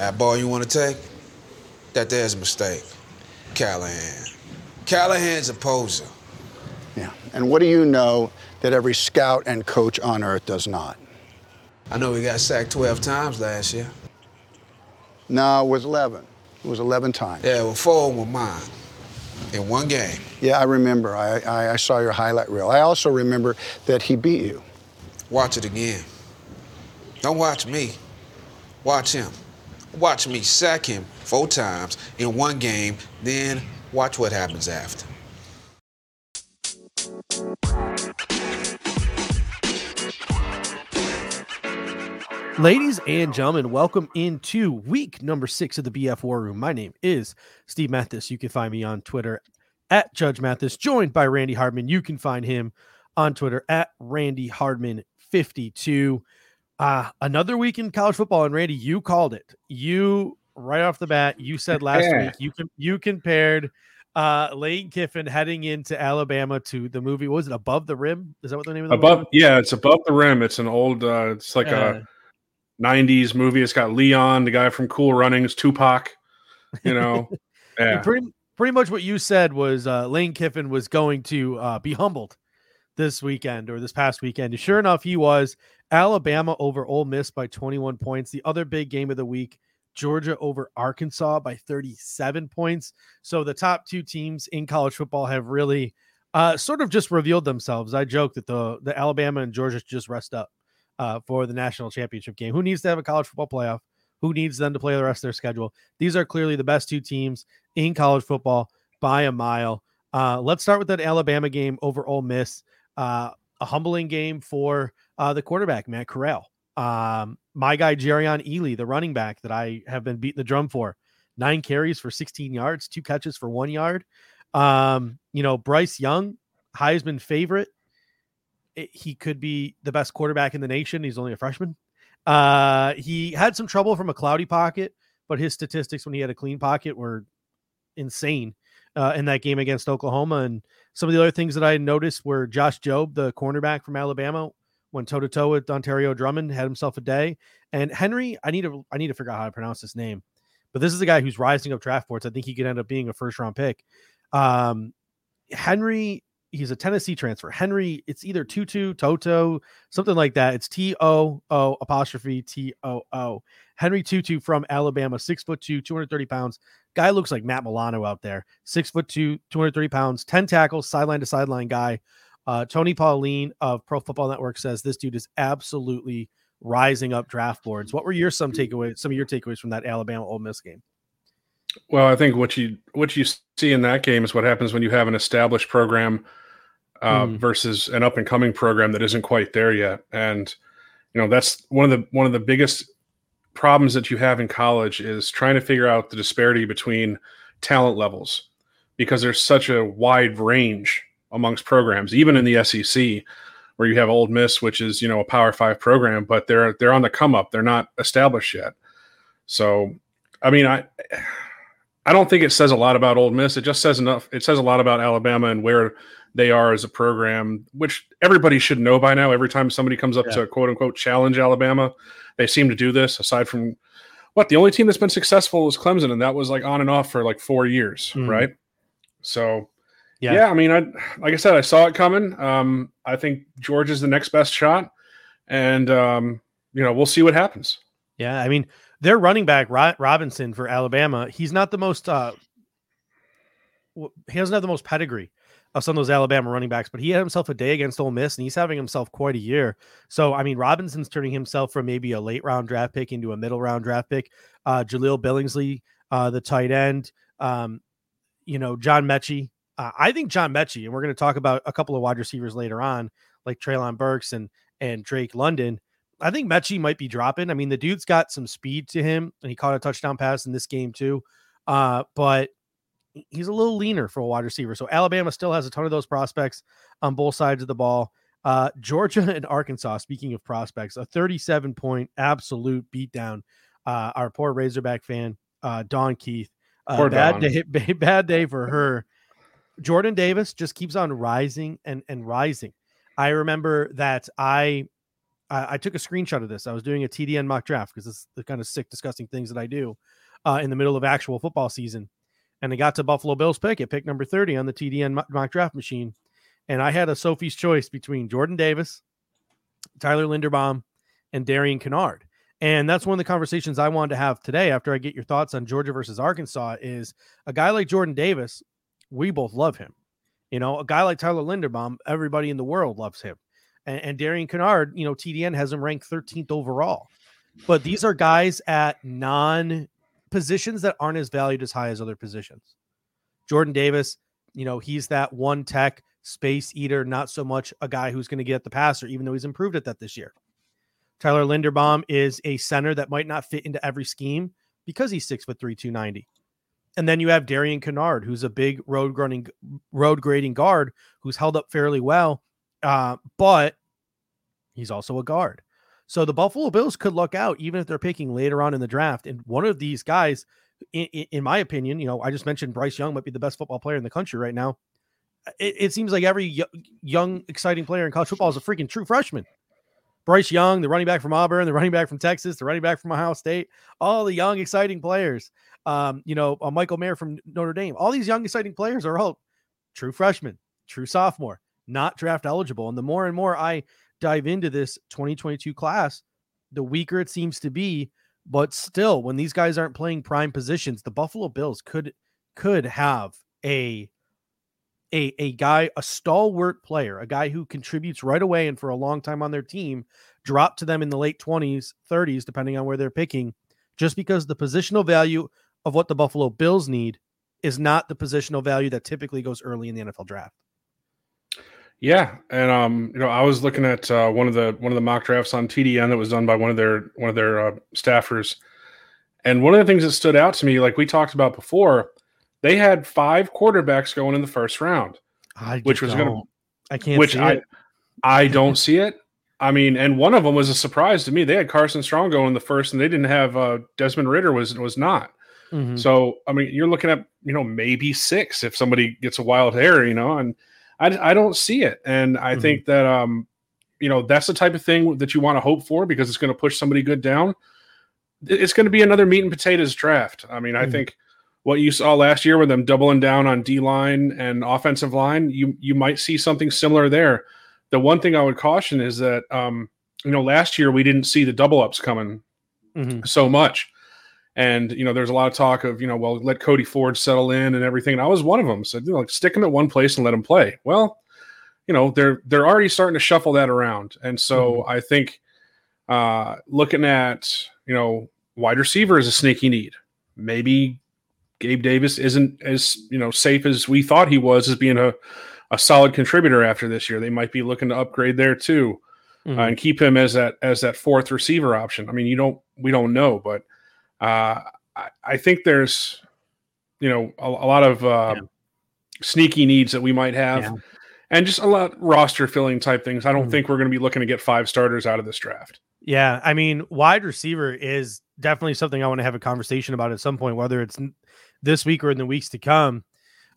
That ball you want to take? That there's a mistake. Callahan. Callahan's a poser. Yeah. And what do you know that every scout and coach on earth does not? I know we got sacked 12 times last year. No, it was 11. It was 11 times. Yeah, well, four of them were mine in one game. Yeah, I remember. I, I, I saw your highlight reel. I also remember that he beat you. Watch it again. Don't watch me. Watch him. Watch me sack him four times in one game, then watch what happens after. Ladies and gentlemen, welcome into week number six of the BF War Room. My name is Steve Mathis. You can find me on Twitter at Judge Mathis, joined by Randy Hardman. You can find him on Twitter at Randy Hardman52. Uh, another week in college football, and Randy, you called it. You right off the bat, you said last Yeah. week you can you compared uh Lane Kiffin heading into Alabama to the movie. What was it Above the Rim? Is that what the name of the above movie? yeah it's above the rim it's an old uh it's like Uh, a 90s movie it's got leon the guy from cool runnings tupac you know yeah pretty pretty much what you said was uh, Lane Kiffin was going to uh, be humbled this weekend or this past weekend. Sure enough, he was. Alabama over Ole Miss by 21 points. The other big game of the week, Georgia over Arkansas by 37 points. So the top two teams in college football have really uh, sort of just revealed themselves. I joke that the the Alabama and Georgia just rest up uh, for the national championship game. Who needs to have a college football playoff? Who needs them to play the rest of their schedule? These are clearly the best two teams in college football by a mile. Uh, let's start with that Alabama game over Ole Miss. Uh, a humbling game for uh, the quarterback, Matt Corral. Um, my guy, Jerrion Ealy, the running back that I have been beating the drum for. Nine carries for 16 yards, two catches for one yard. Um, you know, Bryce Young, Heisman favorite. It- he could be the best quarterback in the nation. He's only a freshman. Uh, he had some trouble from a cloudy pocket, but his statistics when he had a clean pocket were insane uh, in that game against Oklahoma. And some of the other things that I noticed were Josh Jobe, the cornerback from Alabama, went toe to toe with Ontario Drummond, had himself a day. And Henry, I need to I need to figure out how to pronounce his name, but this is a guy who's rising up draft boards. I think he could end up being a first round pick. Um, Henry, he's a Tennessee transfer. Henry, it's either Tutu, Toto, something like that. It's T O O apostrophe T O O. Henry Tutu from Alabama, six foot two, 230 pounds. Guy looks like Matt Milano out there. Six foot two, 230 pounds, 10 tackles, sideline to sideline guy. Uh, Tony Pauline of Pro Football Network says this dude is absolutely rising up draft boards. What were your some takeaways, some of your takeaways from that Alabama Ole Miss game? well i think what you what you see in that game is what happens when you have an established program uh, Mhm. versus an up and coming program that isn't quite there yet and you know that's one of the one of the biggest problems that you have in college is trying to figure out the disparity between talent levels because there's such a wide range amongst programs even in the SEC where you have Ole Miss which is you know a Power 5 program but they're they're on the come up they're not established yet so I mean I I don't think it says a lot about Ole Miss it just says enough it says a lot about Alabama and where they are as a program which everybody should know by now every time somebody comes up Yeah. to quote unquote challenge Alabama they seem to do this aside from what the only team that's been successful was Clemson, and that was like on and off for like four years, Mhm. right? So, Yeah. yeah. I mean, I like I said, I saw it coming. Um, I think George is the next best shot, and um, you know, we'll see what happens. Yeah, I mean, their running back Robinson for Alabama, he's not the most uh he doesn't have the most pedigree of some of those Alabama running backs, but he had himself a day against Ole Miss and he's having himself quite a year. So, I mean, Robinson's turning himself from maybe a late round draft pick into a middle round draft pick. Uh Jahleel Billingsley, uh the tight end, um you know, John Metchie. Uh, I think John Metchie, and we're going to talk about a couple of wide receivers later on, like Treylon Burks and and Drake London. I think Metchie might be dropping. I mean, the dude's got some speed to him, and he caught a touchdown pass in this game too. Uh, but he's a little leaner for a wide receiver. So Alabama still has a ton of those prospects on both sides of the ball. Uh, Georgia and Arkansas, speaking of prospects, a 37 point absolute beatdown. Uh, our poor Razorback fan, uh, Dawn Keith. Uh, Poor bad Dawn. day, bad day for her. Jordan Davis just keeps on rising and and rising. I remember that I I, I took a screenshot of this. I was doing a TDN mock draft because it's the kind of sick, disgusting things that I do uh, in the middle of actual football season. And I got to Buffalo Bills pick at pick number 30 on the TDN mock draft machine. And I had a Sophie's choice between Jordan Davis, Tyler Linderbaum, and Darian Kinnard. And that's one of the conversations I wanted to have today after I get your thoughts on Georgia versus Arkansas is a guy like Jordan Davis, we both love him. You know, a guy like Tyler Linderbaum, everybody in the world loves him. And, and Darian Kinnard, you know, TDN has him ranked 13th overall. But these are guys at non positions that aren't as valued as high as other positions. Jordan Davis, you know, he's that one tech space eater, not so much a guy who's going to get the passer, even though he's improved at that this year. Tyler Linderbaum is a center that might not fit into every scheme because he's six foot three, 290. And then you have Darian Kinnard, who's a big road running, road grading guard who's held up fairly well, uh, but he's also a guard. So the Buffalo Bills could look out even if they're picking later on in the draft. And one of these guys, in, in my opinion, you know, I just mentioned Bryce Young might be the best football player in the country right now. It, it seems like every young, exciting player in college football is a freaking true freshman. Bryce Young, the running back from Auburn, the running back from Texas, the running back from Ohio State, all the young, exciting players. Um, you know, uh, Michael Mayer from Notre Dame. All these young, exciting players are all true freshmen, true sophomore, not draft eligible. And the more and more I dive into this 2022 class, the weaker it seems to be. But still, when these guys aren't playing prime positions, the Buffalo Bills could could have a a a guy, a stalwart player, a guy who contributes right away and for a long time on their team, drop to them in the late 20s, 30s, depending on where they're picking, just because the positional value of what the Buffalo Bills need is not the positional value that typically goes early in the NFL draft. Yeah, and um, you know, I was looking at uh, one of the one of the mock drafts on TDN that was done by one of their one of their uh, staffers, and one of the things that stood out to me, like we talked about before, they had five quarterbacks going in the first round, which was going to, I can't, which I, it. I don't see it. I mean, and one of them was a surprise to me. They had Carson Strong going in the first, and they didn't have uh, Desmond Ridder was was not. Mm-hmm. So I mean, you're looking at you know maybe six if somebody gets a wild hair, you know, and I, I don't see it. And I mm-hmm. think that, um, you know, that's the type of thing that you want to hope for because it's going to push somebody good down. It's going to be another meat and potatoes draft. I mean, mm-hmm. I think what you saw last year with them doubling down on D line and offensive line, you you might see something similar there. The one thing I would caution is that um, you know last year we didn't see the double ups coming mm-hmm. so much. And you know, there's a lot of talk of you know, well, let Cody Ford settle in and everything. And I was one of them. So you know, like stick him at one place and let him play. Well, you know, they're they're already starting to shuffle that around. And so mm-hmm. I think uh, looking at you know, wide receiver is a sneaky need. Maybe Gabe Davis isn't as you know safe as we thought he was as being a a solid contributor after this year. They might be looking to upgrade there too, mm-hmm. uh, and keep him as that as that fourth receiver option. I mean, you don't we don't know, but uh, I, I, think there's, you know, a, a lot of uh, yeah. sneaky needs that we might have, yeah. and just a lot roster filling type things. I don't mm-hmm. think we're going to be looking to get five starters out of this draft. Yeah, I mean, wide receiver is definitely something I want to have a conversation about at some point, whether it's this week or in the weeks to come.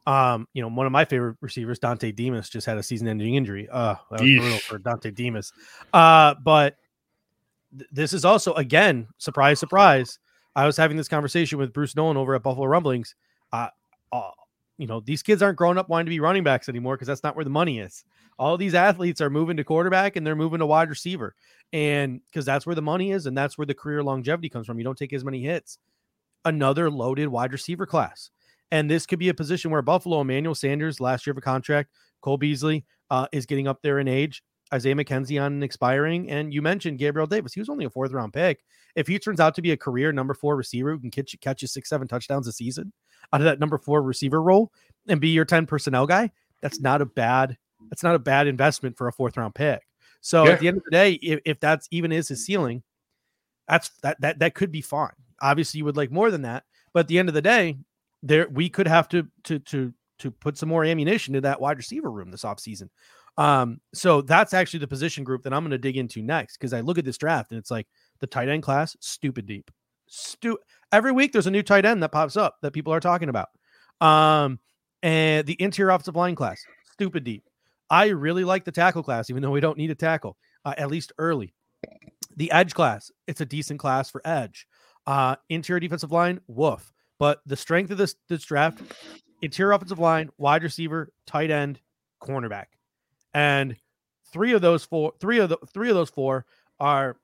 Um, you know, one of my favorite receivers, Dontay Demus, just had a season-ending injury. Uh, that was brutal for Dontay Demus. Uh, but th- this is also again, surprise, surprise, I was having this conversation with Bruce Nolan over at Buffalo Rumblings. Uh, uh, you know, these kids aren't growing up wanting to be running backs anymore because that's not where the money is. All these athletes are moving to quarterback and they're moving to wide receiver. And because that's where the money is and that's where the career longevity comes from. You don't take as many hits. Another loaded wide receiver class. And this could be a position where Buffalo, Emmanuel Sanders, last year of a contract, Cole Beasley uh, is getting up there in age. Isaiah McKenzie on expiring. And you mentioned Gabriel Davis. He was only a fourth round pick. If he turns out to be a career number four receiver who can catch, catch you six, seven touchdowns a season out of that number four receiver role and be your 10 personnel guy, that's not a bad, that's not a bad investment for a fourth round pick. So yeah. at the end of the day, if, if that's even is his ceiling, that's that that that could be fine. Obviously, you would like more than that, but at the end of the day, there we could have to to to to put some more ammunition to that wide receiver room this offseason. Um, so that's actually the position group that I'm going to dig into next because I look at this draft and it's like the tight end class, stupid deep. Stu- Every week there's a new tight end that pops up that people are talking about. Um, and the interior offensive line class, stupid deep. I really like the tackle class, even though we don't need a tackle, uh, at least early. The edge class, it's a decent class for edge. Uh, interior defensive line, woof. But the strength of this this draft, interior offensive line, wide receiver, tight end, cornerback, and three of those four, three of the three of those four are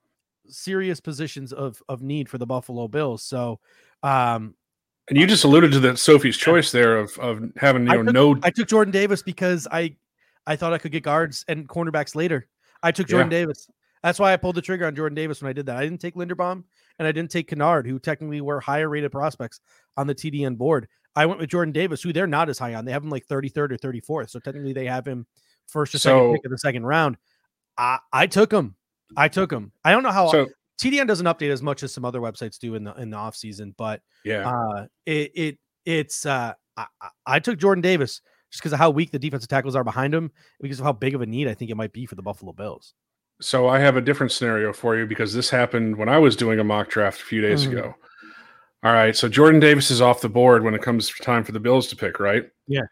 serious positions of of need for the Buffalo Bills. So, um, And you just alluded to that Sophie's choice there of of having you I know took- no I took Jordan Davis because I I thought I could get guards and cornerbacks later. I took Jordan Davis. That's why I pulled the trigger on Jordan Davis when I did that. I didn't take Linderbaum and I didn't take Kinnard, who technically were higher rated prospects on the TDN board. I went with Jordan Davis, who they're not as high on. They have him like 33rd or 34th. So technically they have him first or second pick of the second round. I, I took him. I took him. I don't know how so TDN doesn't update as much as some other websites do in the in the off season, but yeah. uh it it it's uh I- I took Jordan Davis just because of how weak the defensive tackles are behind him, because of how big of a need I think it might be for the Buffalo Bills. So I have a different scenario for you because this happened when I was doing a mock draft a few days Mhm. ago. All right, so Jordan Davis is off the board when it comes time for the Bills to pick, right? Yeah.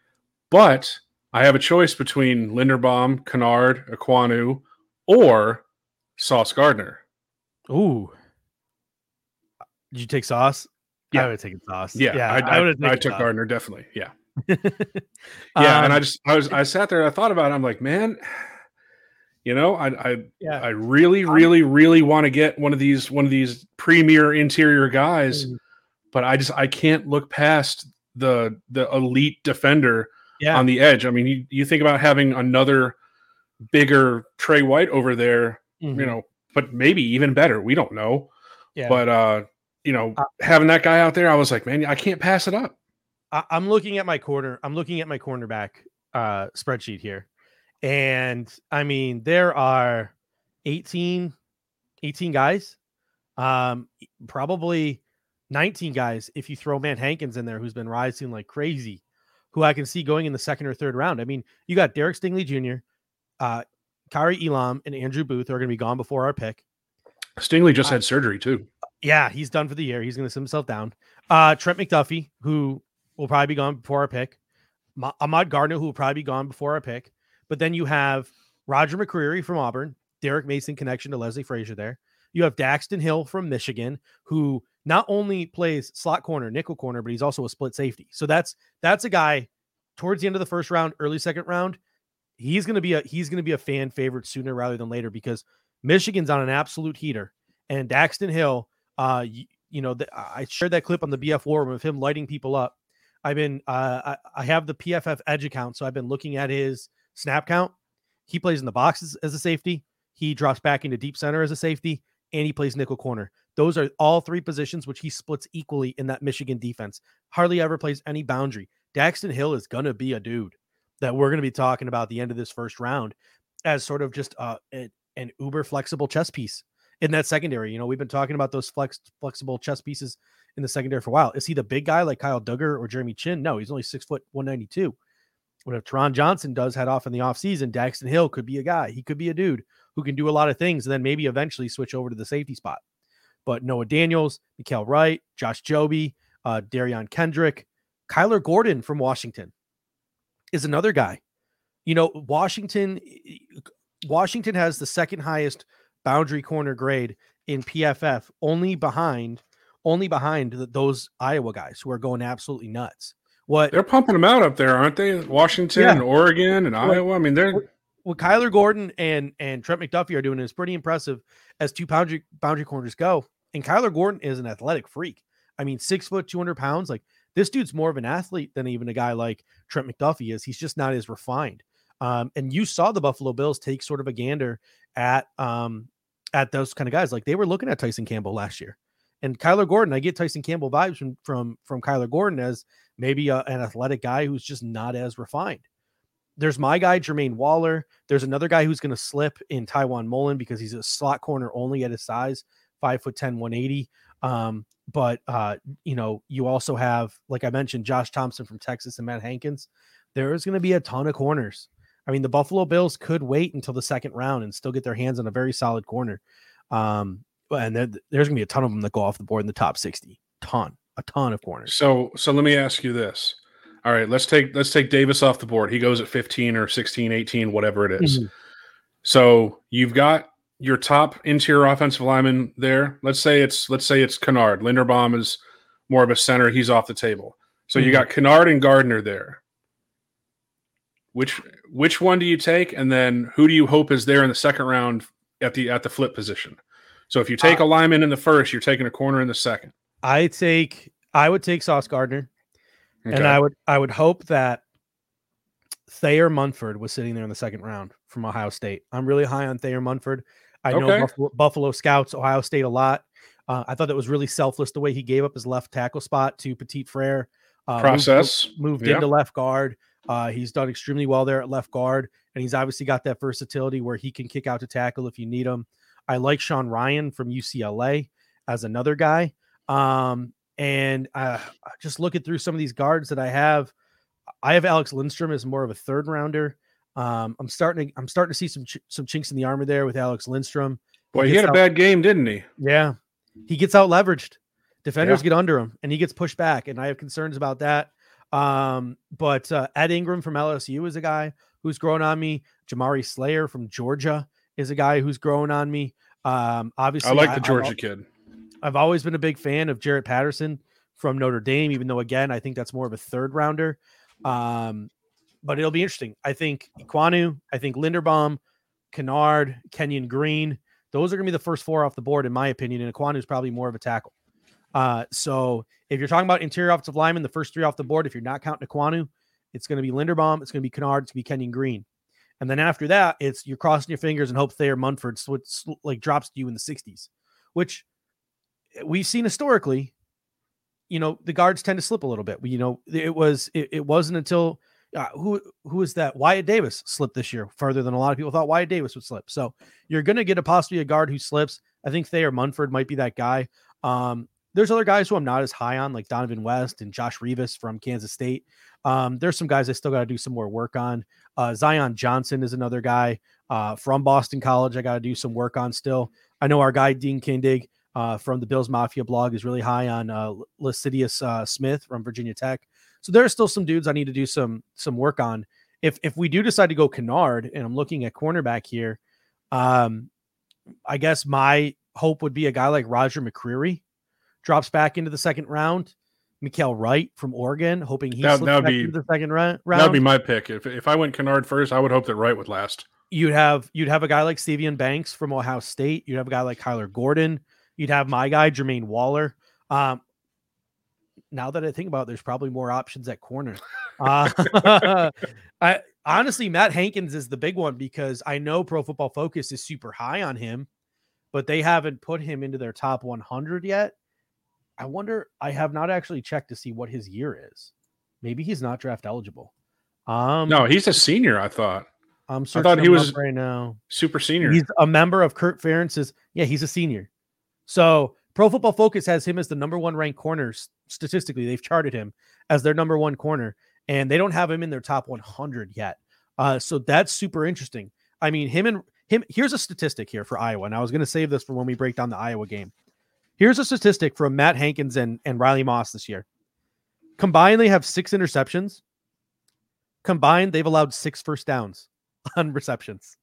But I have a choice between Linderbaum, Kinnard, Ekwonu, or Sauce Gardner. Ooh. Did you take Sauce? Yeah. I would have taken Sauce. Yeah, I, I, would've I taken took Sauce. Gardner definitely. Yeah, yeah, and I Um, just I was I sat there and I thought about it. I'm like, man, you know, I I yeah. I really, really, really want to get one of these one of these premier interior guys, Mm. but I just I can't look past the the elite defender yeah. on the edge. I mean, you, you think about having another bigger Trey White over there, Mhm. you know, but maybe even better. We don't know. yeah. But uh, you know, Uh, having that guy out there, I was like, man, I can't pass it up. I, I'm looking at my corner. I'm looking at my cornerback uh, spreadsheet here, and I mean there are 18, 18 guys, um, probably 19 guys if you throw Matt Hankins in there, who's been rising like crazy, who I can see going in the second or third round. I mean, you got Derek Stingley Jr., uh, Kaiir Elam, and Andrew Booth are going to be gone before our pick. Stingley just Uh, had surgery too. Yeah, he's done for the year. He's going to sit himself down. Uh, Trent McDuffie, who will probably be gone before our pick. Ma- Ahmad Gardner, who will probably be gone before our pick. But then you have Roger McCreary from Auburn, Derek Mason connection to Leslie Frazier there. You have Daxton Hill from Michigan, who not only plays slot corner, nickel corner, but he's also a split safety. So that's that's a guy towards the end of the first round, early second round. He's gonna be a he's gonna be a fan favorite sooner rather than later because Michigan's on an absolute heater, and Daxton Hill uh you, you know the, i shared that clip on the bf war of him lighting people up i've been uh I, I have the pff edge account so i've been looking at his snap count he plays in the boxes as a safety he drops back into deep center as a safety and he plays nickel corner those are all three positions which he splits equally in that michigan defense hardly ever plays any boundary daxton hill is gonna be a dude that we're gonna be talking about the end of this first round as sort of just uh, a- an uber flexible chess piece in that secondary. You know, we've been talking about those flex flexible chess pieces in the secondary for a while. Is he the big guy like Kyle Dugger or Jeremy Chinn? No, he's only six foot one ninety two. What if Taron Johnson does head off in the offseason? Daxton Hill could be a guy. He could be a dude who can do a lot of things and then maybe eventually switch over to the safety spot. But Noah Daniels, Mykael Wright, Josh Jobe, uh, Derion Kendrick, Kyler Gordon from Washington is another guy. You know, Washington Washington has the second highest boundary corner grade in PFF, only behind only behind th- those Iowa guys who are going absolutely nuts. What They're pumping them out up there, aren't they? Washington Yeah. and Oregon and Well, Iowa. I mean, they're what Kyler Gordon and and Trent McDuffie are doing is pretty impressive as two boundary boundary corners go. And Kyler Gordon is an athletic freak. I mean, six foot, two hundred pounds. Like this dude's more of an athlete than even a guy like Trent McDuffie is. He's just not as refined. Um, and you saw the Buffalo Bills take sort of a gander at um at those kind of guys. Like they were looking at Tyson Campbell last year. And Kyler Gordon, I get Tyson Campbell vibes from from from Kyler Gordon as maybe a, an athletic guy who's just not as refined. There's my guy Jermaine Waller. There's another guy who's going to slip in Tiawan Mullen because he's a slot corner only at his size, five foot 10, 180. Um, but uh, you know, you also have, like I mentioned, Josh Thompson from Texas and Matt Hankins. There is going to be a ton of corners. I mean, the Buffalo Bills could wait until the second round and still get their hands on a very solid corner. Um, and there, there's going to be a ton of them that go off the board in the top 60. Ton, a ton of corners. so. So let me ask you this. All right, let's take let's take Davis off the board. He goes at 15 or 16, 18, whatever it is. Mhm. So you've got your top interior offensive lineman there. Let's say it's let's say it's Kinnard. Linderbaum is more of a center. He's off the table. So you Mhm. got Kinnard and Gardner there. Which which one do you take, and then who do you hope is there in the second round at the at the flip position? So if you take Uh, a lineman in the first, you're taking a corner in the second. I take I would take Sauce Gardner, and I would I would hope that Thayer Munford was sitting there in the second round from Ohio State. I'm really high on Thayer Munford. I know Buffalo, Buffalo scouts Ohio State a lot. Uh, I thought that was really selfless the way he gave up his left tackle spot to Petit Frere. Uh, moved- process. moved Yeah. into left guard. Uh, he's done extremely well there at left guard, and he's obviously got that versatility where he can kick out to tackle if you need him. I like Sean Rhyan from UCLA as another guy. Um, and uh, just looking through some of these guards that I have, I have Alex Lindstrom as more of a third rounder. Um, I'm starting to I'm starting to see some ch- some chinks in the armor there with Alex Lindstrom. Boy, he gets had a out- bad game, didn't he? Yeah. He gets out leveraged. Defenders Yeah. get under him and he gets pushed back. And I have concerns about that. Um, but uh, Ed Ingram from LSU is a guy who's grown on me. Jamaree Salyer from Georgia is a guy who's growing on me. Um, obviously, I like the Georgia al- kid. I've always been a big fan of Jarrett Patterson from Notre Dame, even though again I think that's more of a third rounder. Um, but it'll be interesting. I think Ekwonu, I think Linderbaum, Kinnard, Kenyon Green, those are going to be the first four off the board, in my opinion. And Ekwonu is probably more of a tackle. Uh, so if you're talking about interior offensive lineman, the first three off the board, if you're not counting Ekwonu, it's going to be Linderbaum, it's going to be Kennard, it's going to be Kenyon Green. And then after that, it's you're crossing your fingers and hope Thayer Munford sw- like drops to you in the 60s, which we've seen historically. You know, the guards tend to slip a little bit. You know, it was it, it wasn't until uh, who who is that? Wyatt Davis slipped this year further than a lot of people thought Wyatt Davis would slip. So you're going to get a possibly a guard who slips. I think Thayer Munford might be that guy. Um, there's other guys who I'm not as high on, like Donovan West and Josh Revis from Kansas State. Um, there's some guys I still got to do some more work on. Uh, Zion Johnson is another guy uh, from Boston College. I got to do some work on still. I know our guy Dean Kindig uh, from the Bills Mafia blog is really high on uh, Lecitus uh, Smith from Virginia Tech. So there are still some dudes I need to do some some work on. If if we do decide to go Kinnard, and I'm looking at cornerback here, um, I guess my hope would be a guy like Roger McCreary drops back into the second round. Mykael Wright from Oregon, hoping he That- slips back be- into the second round. That would be my pick. If if I went Kinnard first, I would hope that Wright would last. you'd have you'd have a guy like Stevian Banks from Ohio State. You'd have a guy like Kyler Gordon. You'd have my guy Jermaine Waller. Um, now that I think about, it, there's probably more options at corner. Uh, I honestly, Matt Hankins is the big one because I know Pro Football Focus is super high on him, but they haven't put him into their top 100 yet. I wonder. I have not actually checked to see what his year is. Maybe he's not draft eligible. Um, No, he's a senior. I thought I'm thought he was- right now. super senior. He's a member of Kirk Ferentz's. Yeah, he's a senior. So Pro Football Focus has him as the number one ranked corner statistically. They've charted him as their number one corner, and they don't have him in their top 100 yet. Uh, so that's super interesting. I mean, him and him. Here's a statistic here for Iowa, and I was going to save this for when we break down the Iowa game. Here's a statistic from Matt Hankins and, and Riley Moss this year. Combined, they have six interceptions. Combined, they've allowed six first downs on receptions.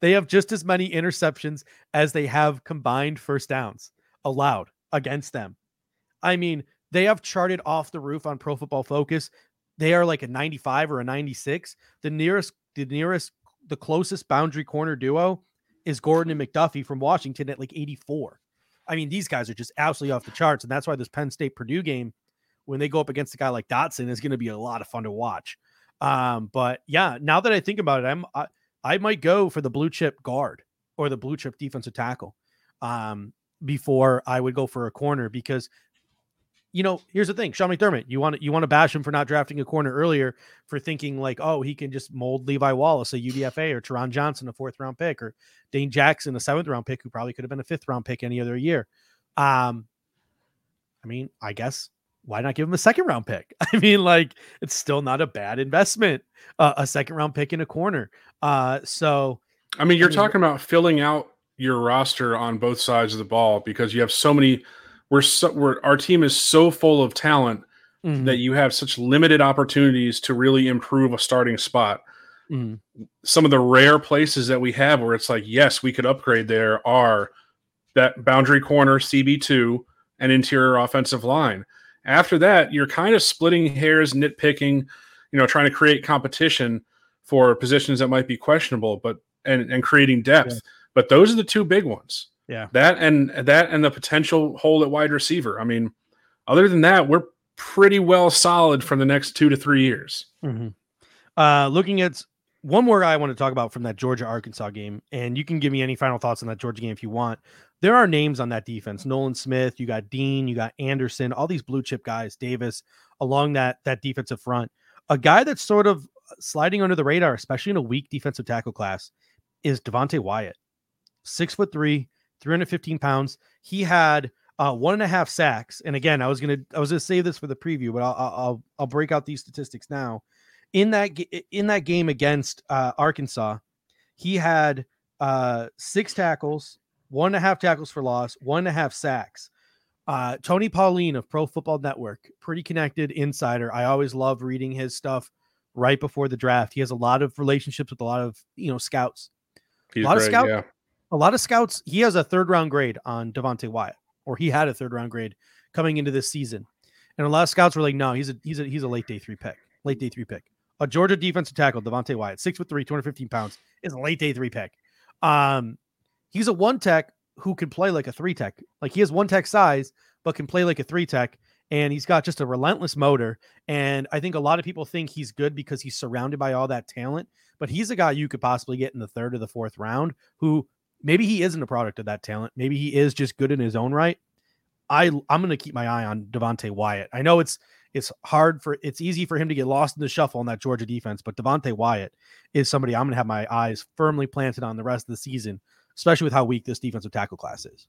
They have just as many interceptions as they have combined first downs allowed against them. I mean, they have charted off the roof on Pro Football Focus. They are like a 95 or a 96. The nearest, the nearest, the closest boundary corner duo is Gordon and McDuffie from Washington at like 84. I mean, these guys are just absolutely off the charts, and that's why this Penn State Purdue game, when they go up against a guy like Dotson, is going to be a lot of fun to watch. Um, but yeah, now that I think about it, I'm I, I might go for the blue chip guard or the blue chip defensive tackle um, before I would go for a corner because you know here's the thing, Sean McDermott, you want to you want to bash him for not drafting a corner earlier for thinking like oh he can just mold Levi Wallace a UDFA or Taron Johnson a fourth round pick or Dane Jackson a seventh round pick who probably could have been a fifth round pick any other year. Um, I mean, I guess why not give him a second round pick? I mean, like it's still not a bad investment, uh, a second round pick in a corner. Uh, so I mean, you're I mean, talking about filling out your roster on both sides of the ball because you have so many. We're so we're our team is so full of talent mhm, that you have such limited opportunities to really improve a starting spot. Mhm. some of the rare places that we have where it's like, yes, we could upgrade there are that boundary corner, CB2, and interior offensive line. After that, you're kind of splitting hairs, nitpicking, you know, trying to create competition for positions that might be questionable, but and and creating depth. Yeah. But those are the two big ones. Yeah. That and that and the potential hole at wide receiver. I mean, other than that, we're pretty well solid for the next two to three years. Mhm. Uh, looking at one more guy I want to talk about from that Georgia Arkansas game, and you can give me any final thoughts on that Georgia game if you want. There are names on that defense: Nolan Smith, you got Dean, you got Anderson, all these blue chip guys, Davis along that that defensive front. A guy that's sort of sliding under the radar, especially in a weak defensive tackle class, is Devonte Wyatt. Six foot three, 315 pounds. He had uh, one and a half sacks. And again, I was gonna I was gonna save this for the preview, but I'll I'll I'll, break out these statistics now. In that in that game against uh, Arkansas, he had uh, six tackles, one and a half tackles for loss, one and a half sacks. Uh, Tony Pauline of Pro Football Network, pretty connected insider. I always love reading his stuff right before the draft. He has a lot of relationships with a lot of you know scouts He's lot of great, scout- yeah. A lot of scouts. He has a third round grade on Devonte Wyatt, or he had a third round grade coming into this season. And a lot of scouts were like, "No, he's a he's a he's a late day three pick, late day three pick." A Georgia defensive tackle, Devonte Wyatt, six foot three, 215 pounds, is a late day three pick. Um, he's a one tech who can play like a three tech. Like he has one tech size, but can play like a three tech. And he's got just a relentless motor. And I think a lot of people think he's good because he's surrounded by all that talent. But he's a guy you could possibly get in the third or the fourth round who maybe he isn't a product of that talent. Maybe he is just good in his own right. I I'm going to keep my eye on Devonte Wyatt. I know it's it's hard for it's easy for him to get lost in the shuffle on that Georgia defense, but Devonte Wyatt is somebody I'm going to have my eyes firmly planted on the rest of the season, especially with how weak this defensive tackle class is.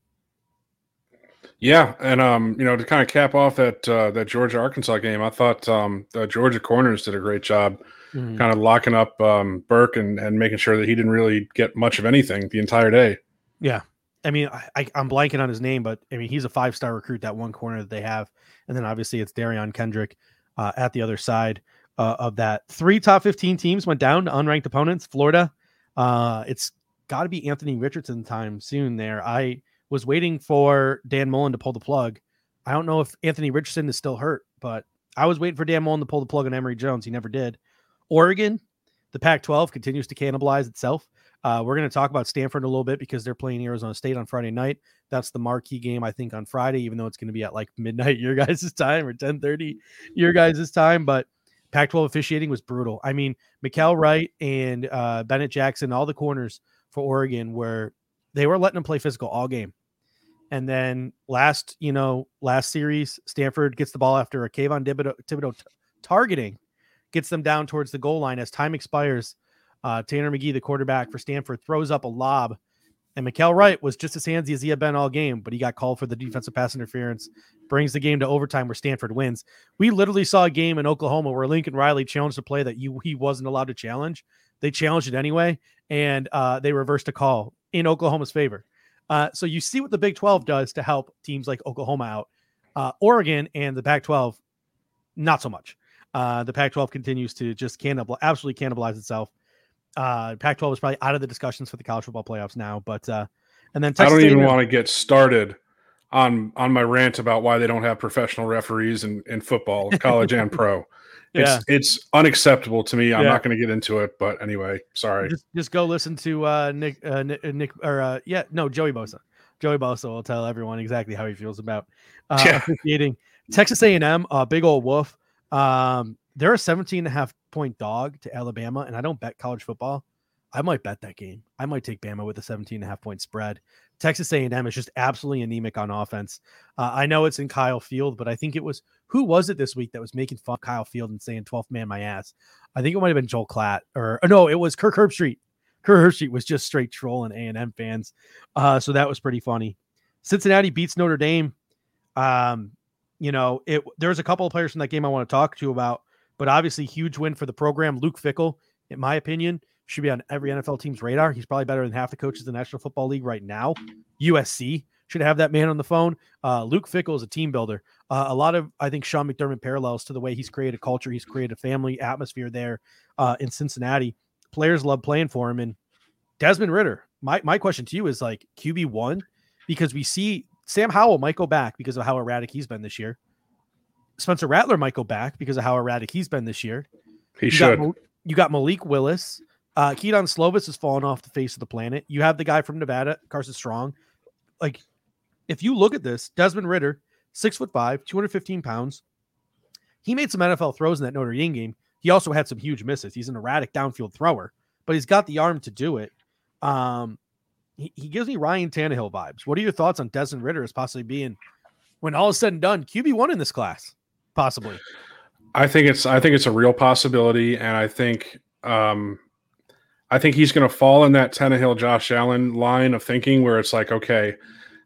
Yeah, and um, you know, to kind of cap off that uh, that Georgia Arkansas game, I thought um, the Georgia corners did a great job, Mhm. kind of locking up um, Burke and and making sure that he didn't really get much of anything the entire day. Yeah. I mean, I, I'm blanking on his name, but I mean, he's a five star recruit, that one corner that they have. And then obviously it's Derion Kendrick uh, at the other side uh, of that. Three top 15 teams went down to unranked opponents. Florida, uh, it's got to be Anthony Richardson time soon there. I was waiting for Dan Mullen to pull the plug. I don't know if Anthony Richardson is still hurt, but I was waiting for Dan Mullen to pull the plug on Emory Jones. He never did. Oregon, the Pac 12 continues to cannibalize itself. Uh, we're going to talk about Stanford a little bit because they're playing Arizona State on Friday night. That's the marquee game, I think, on Friday, even though it's going to be at like midnight your guys' time or 10:30 your guys' time. But Pac-12 officiating was brutal. I mean, Mykael Wright and uh, Bennett Jackson, all the corners for Oregon, were they were letting them play physical all game. And then last, you know, last series, Stanford gets the ball after a Kayvon Thibodeaux, Thibodeaux t- targeting, gets them down towards the goal line as time expires. Uh, Tanner McKee, the quarterback for Stanford, throws up a lob, and Mykael Wright was just as handsy as he had been all game, but he got called for the defensive pass interference, brings the game to overtime where Stanford wins. We literally saw a game in Oklahoma where Lincoln Riley challenged a play that you he wasn't allowed to challenge. They challenged it anyway, and uh, they reversed a call in Oklahoma's favor. Uh, so you see what the Big 12 does to help teams like Oklahoma out. Uh, Oregon and the Pac 12, not so much. Uh, the Pac 12 continues to just cannibal, absolutely cannibalize itself. Uh, Pac 12 is probably out of the discussions for the college football playoffs now. But, uh, and then I don't even want to get started on on my rant about why they don't have professional referees in, in football, college and pro. Yeah. It's it's unacceptable to me. I'm Yeah. not going to get into it, but anyway, sorry. just, just go listen to uh, Nick, uh, Nick, uh, or uh, yeah, no, Joey Bosa. Joey Bosa will tell everyone exactly how he feels about uh, Yeah. officiating. Texas A&M, uh, big old wolf. Um, they're a 17 and a half point dog to Alabama, and I don't bet college football. I might bet that game. I might take Bama with a 17 and a half point spread. Texas A&M is just absolutely anemic on offense. Uh, I know it's in Kyle Field, but I think it was who was it this week that was making fun of Kyle Field and saying 12th man my ass. I think it might have been Joel Klatt or, or no, it was Kirk Herbstreit. Kirk Herbstreit was just straight trolling A&M fans. Uh, so that was pretty funny. Cincinnati beats Notre Dame. Um, you know, it there's a couple of players from that game I want to talk to you about, but obviously huge win for the program. Luke Fickell, in my opinion, should be on every NFL team's radar. He's probably better than half the coaches in the National Football League right now. USC should have that man on the phone. Uh, Luke Fickell is a team builder. Uh, a lot of, I think, Sean McDermott parallels to the way he's created culture. He's created a family atmosphere there uh, in Cincinnati. players love playing for him. And Desmond Ridder, my, my question to you is like QB one, because we see Sam Howell might go back because of how erratic he's been this year. Spencer Rattler might go back because of how erratic he's been this year. He you should. Got, you got Malik Willis. Uh, Kedon Slovis has fallen off the face of the planet. You have the guy from Nevada, Carson Strong. Like, if you look at this, Desmond Ridder, six foot five, 215 pounds. He made some NFL throws in that Notre Dame game. He also had some huge misses. He's an erratic downfield thrower, but he's got the arm to do it. Um, he, gives me Ryan Tannehill vibes. What are your thoughts on Desmond Ridder as possibly being, when all is said and done, QB one in this class, possibly? I think it's I think it's a real possibility, and I think um, I think he's going to fall in that Tannehill Josh Allen line of thinking where it's like, okay,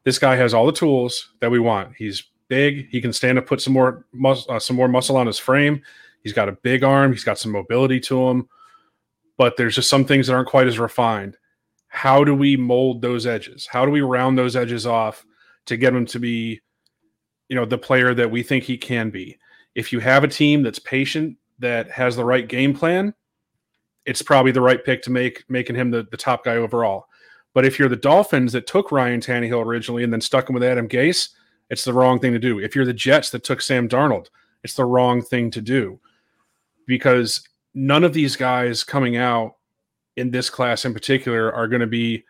this guy has all the tools that we want. He's big. He can stand up, put some more mus- uh, some more muscle on his frame. He's got a big arm. He's got some mobility to him, but there's just some things that aren't quite as refined. How do we mold those edges? How do we round those edges off to get him to be, you know, the player that we think he can be? If you have a team that's patient, that has the right game plan, it's probably the right pick to make making him the, the top guy overall. But if you're the Dolphins that took Ryan Tannehill originally and then stuck him with Adam Gase, it's the wrong thing to do. If you're the Jets that took Sam Darnold, it's the wrong thing to do because none of these guys coming out in this class in particular are going to be,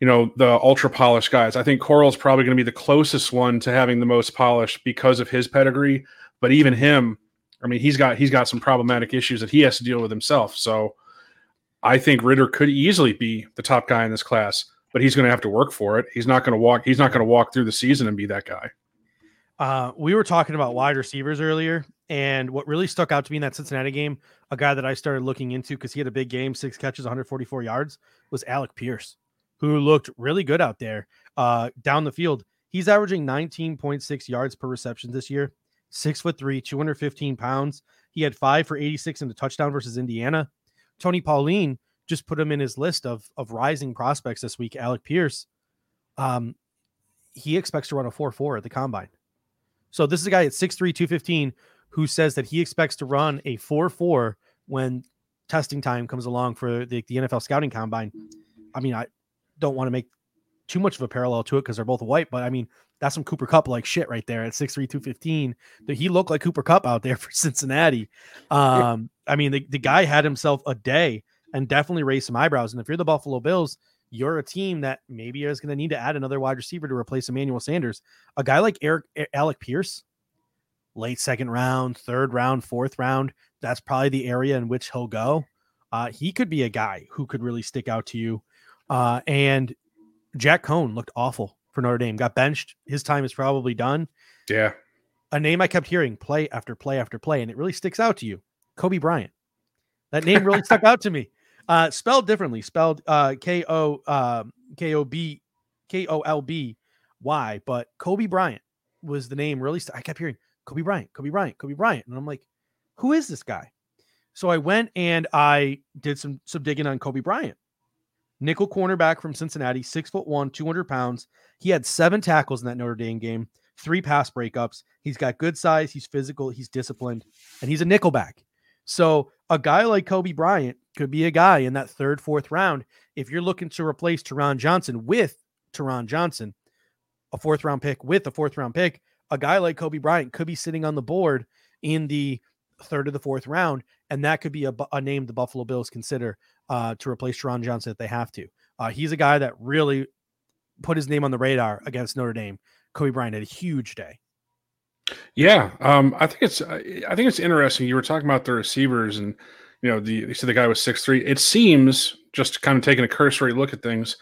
you know, the ultra polished guys. I think Corral's probably going to be the closest one to having the most polish because of his pedigree. But even him, I mean, he's got he's got some problematic issues that he has to deal with himself. So I think Ridder could easily be the top guy in this class, but he's going to have to work for it. He's not going to walk. He's not going to walk through the season and be that guy. Uh, we were talking about wide receivers earlier, and what really stuck out to me in that Cincinnati game, a guy that I started looking into because he had a big game, six catches, 144 yards, was Alec Pierce, who looked really good out there uh, down the field. He's averaging 19.6 yards per reception this year, six foot three, 215 pounds. He had five for 86 in the touchdown versus Indiana. Tony Pauline just put him in his list of of rising prospects this week. Alec Pierce, um, he expects to run a 4-4 at the combine. So this is a guy at 6'3, 215 who says that he expects to run a 4-4 when testing time comes along for the, the NFL scouting combine. I mean, I don't want to make too much of a parallel to it because they're both white, but I mean, that's some Cooper Kupp like shit right there at 6'3, 215. He looked like Cooper Kupp out there for Cincinnati. Um, I mean, the, the guy had himself a day and definitely raised some eyebrows. And if you're the Buffalo Bills, you're a team that maybe is going to need to add another wide receiver to replace Emmanuel Sanders. A guy like Eric Alec Pierce, late second round, third round, fourth round, that's probably the area in which he'll go. Uh, he could be a guy who could really stick out to you. Uh, and Jack Coan looked awful for Notre Dame. Got benched. His time is probably done. Yeah. A name I kept hearing play after play after play, and it really sticks out to you. Kobe Bryant. That name really stuck out to me. Uh, spelled differently, spelled uh, K O uh, K O B K O L B Y, but Kobe Bryant was the name. Really, st- I kept hearing Kobe Bryant, Kobe Bryant, Kobe Bryant, and I'm like, who is this guy? So I went and I did some some digging on Kobe Bryant, nickel cornerback from Cincinnati, six foot one, 200 pounds. He had seven tackles in that Notre Dame game, three pass breakups. He's got good size, he's physical, he's disciplined, and he's a nickelback. So a guy like Kobe Bryant could be a guy in that third, fourth round. If you're looking to replace Taron Johnson with Taron Johnson, a fourth round pick with a fourth round pick, a guy like Kobe Bryant could be sitting on the board in the third or the fourth round, and that could be a, a name the Buffalo Bills consider uh, to replace Taron Johnson if they have to. Uh, he's a guy that really put his name on the radar against Notre Dame. Kobe Bryant had a huge day. Yeah, um, I think it's I think it's interesting. You were talking about the receivers, and you know, the you said the guy was six three. It seems just kind of taking a cursory look at things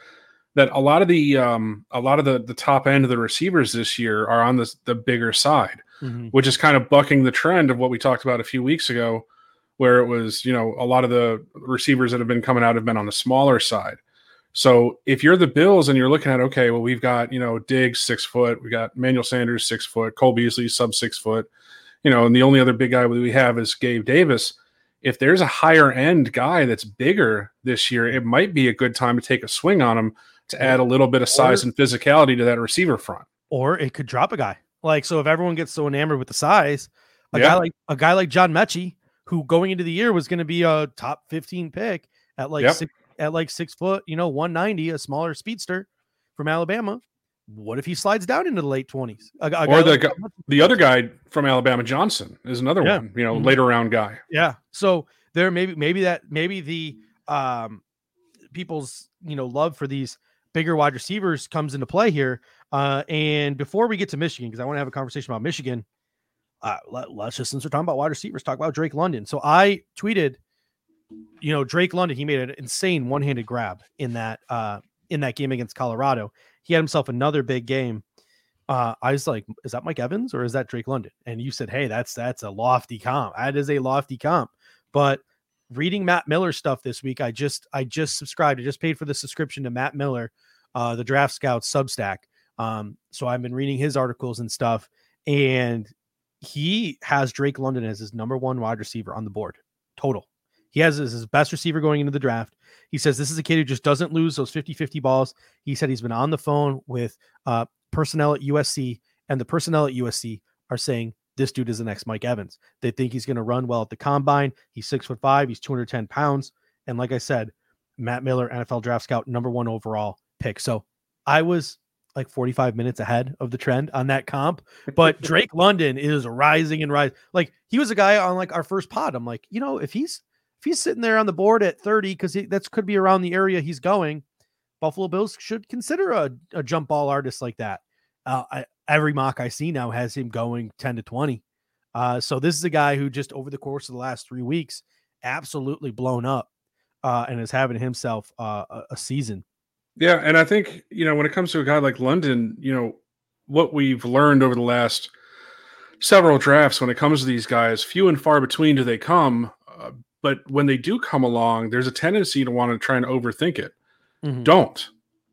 that a lot of the um, a lot of the the top end of the receivers this year are on the the bigger side, mm-hmm. which is kind of bucking the trend of what we talked about a few weeks ago, where it was you know a lot of the receivers that have been coming out have been on the smaller side. So if you're the Bills and you're looking at okay, well we've got you know Diggs six foot, we got Manuel Sanders six foot, Cole Beasley sub six foot, you know, and the only other big guy we have is Gabe Davis. If there's a higher end guy that's bigger this year, it might be a good time to take a swing on him to add a little bit of size or, and physicality to that receiver front. Or it could drop a guy. Like so, if everyone gets so enamored with the size, a yeah. guy like a guy like John Metchie, who going into the year was going to be a top 15 pick at like Yep. six, at like six foot, you know, 190, a smaller speedster from Alabama. What if he slides down into the late 20s? A, a guy Or the like- guy- The other guy from Alabama, Johnson, is another Yeah. one. You know, Mhm. later round guy. Yeah. So there maybe maybe that maybe the um people's you know love for these bigger wide receivers comes into play here. Uh and before we get to Michigan, because I want to have a conversation about Michigan, uh let, us just since we're talking about wide receivers, talk about Drake London. So I tweeted, you know, Drake London, he made an insane one-handed grab in that uh in that game against Colorado. He had himself another big game. Uh, I was like, is that Mike Evans or is that Drake London? And you said, hey, that's that's a lofty comp. That is a lofty comp. But reading Matt Miller stuff this week, I just I just subscribed. I just paid for the subscription to Matt Miller, uh, the Draft Scout Substack. Um, so I've been reading his articles and stuff, and he has Drake London as his number one wide receiver on the board total. He has as his best receiver going into the draft. He says this is a kid who just doesn't lose those 50 50 balls. He said he's been on the phone with uh, personnel at USC, and the personnel at USC are saying this dude is the next Mike Evans. They think he's going to run well at the combine. He's six foot five, he's 210 pounds. And like I said, Matt Miller, NFL draft scout, number one overall pick. So I was like 45 minutes ahead of the trend on that comp. But Drake London is rising and rising. Like he was a guy on like our first pod. I'm like, you know, if he's if he's sitting there on the board at 30, because that's could be around the area he's going, Buffalo Bills should consider a, a jump ball artist like that. Uh, I, every mock I see now has him going 10 to 20. Uh, so this is a guy who just over the course of the last three weeks absolutely blown up uh, and is having himself uh, a, a season. Yeah, and I think you know when it comes to a guy like London, you know what we've learned over the last several drafts when it comes to these guys, few and far between do they come. Uh, but when they do come along, there's a tendency to want to try and overthink it. Mhm. Don't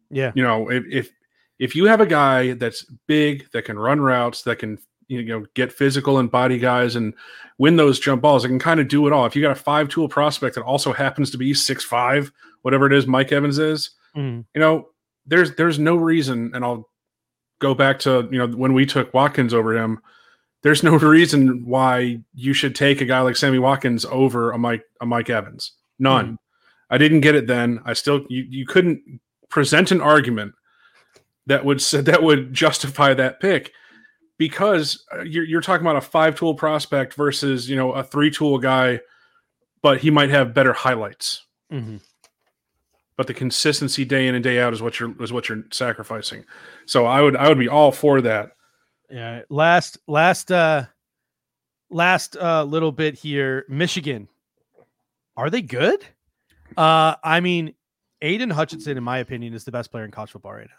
Yeah. you know if if if you have a guy that's big that can run routes that can you know get physical and body guys and win those jump balls, it can kind of do it all. If you got a five tool prospect that also happens to be six five, whatever it is Mike Evans is, Mhm. you know, there's there's no reason, and I'll go back to you know when we took Watkins over him. There's no reason why you should take a guy like Sammy Watkins over a Mike a Mike Evans. None. I didn't get it then. I still you you couldn't present an argument that would that would justify that pick because uh, you're you're talking about a five tool prospect versus you know a three tool guy, but he might have better highlights Mhm. but the consistency day in and day out is what you're is what you're sacrificing. So I would I would be all for that. Yeah. Last, last, uh, last, uh, little bit here. Michigan. Are they good? Uh, I mean, Aiden Hutchinson, in my opinion, is the best player in college football right now.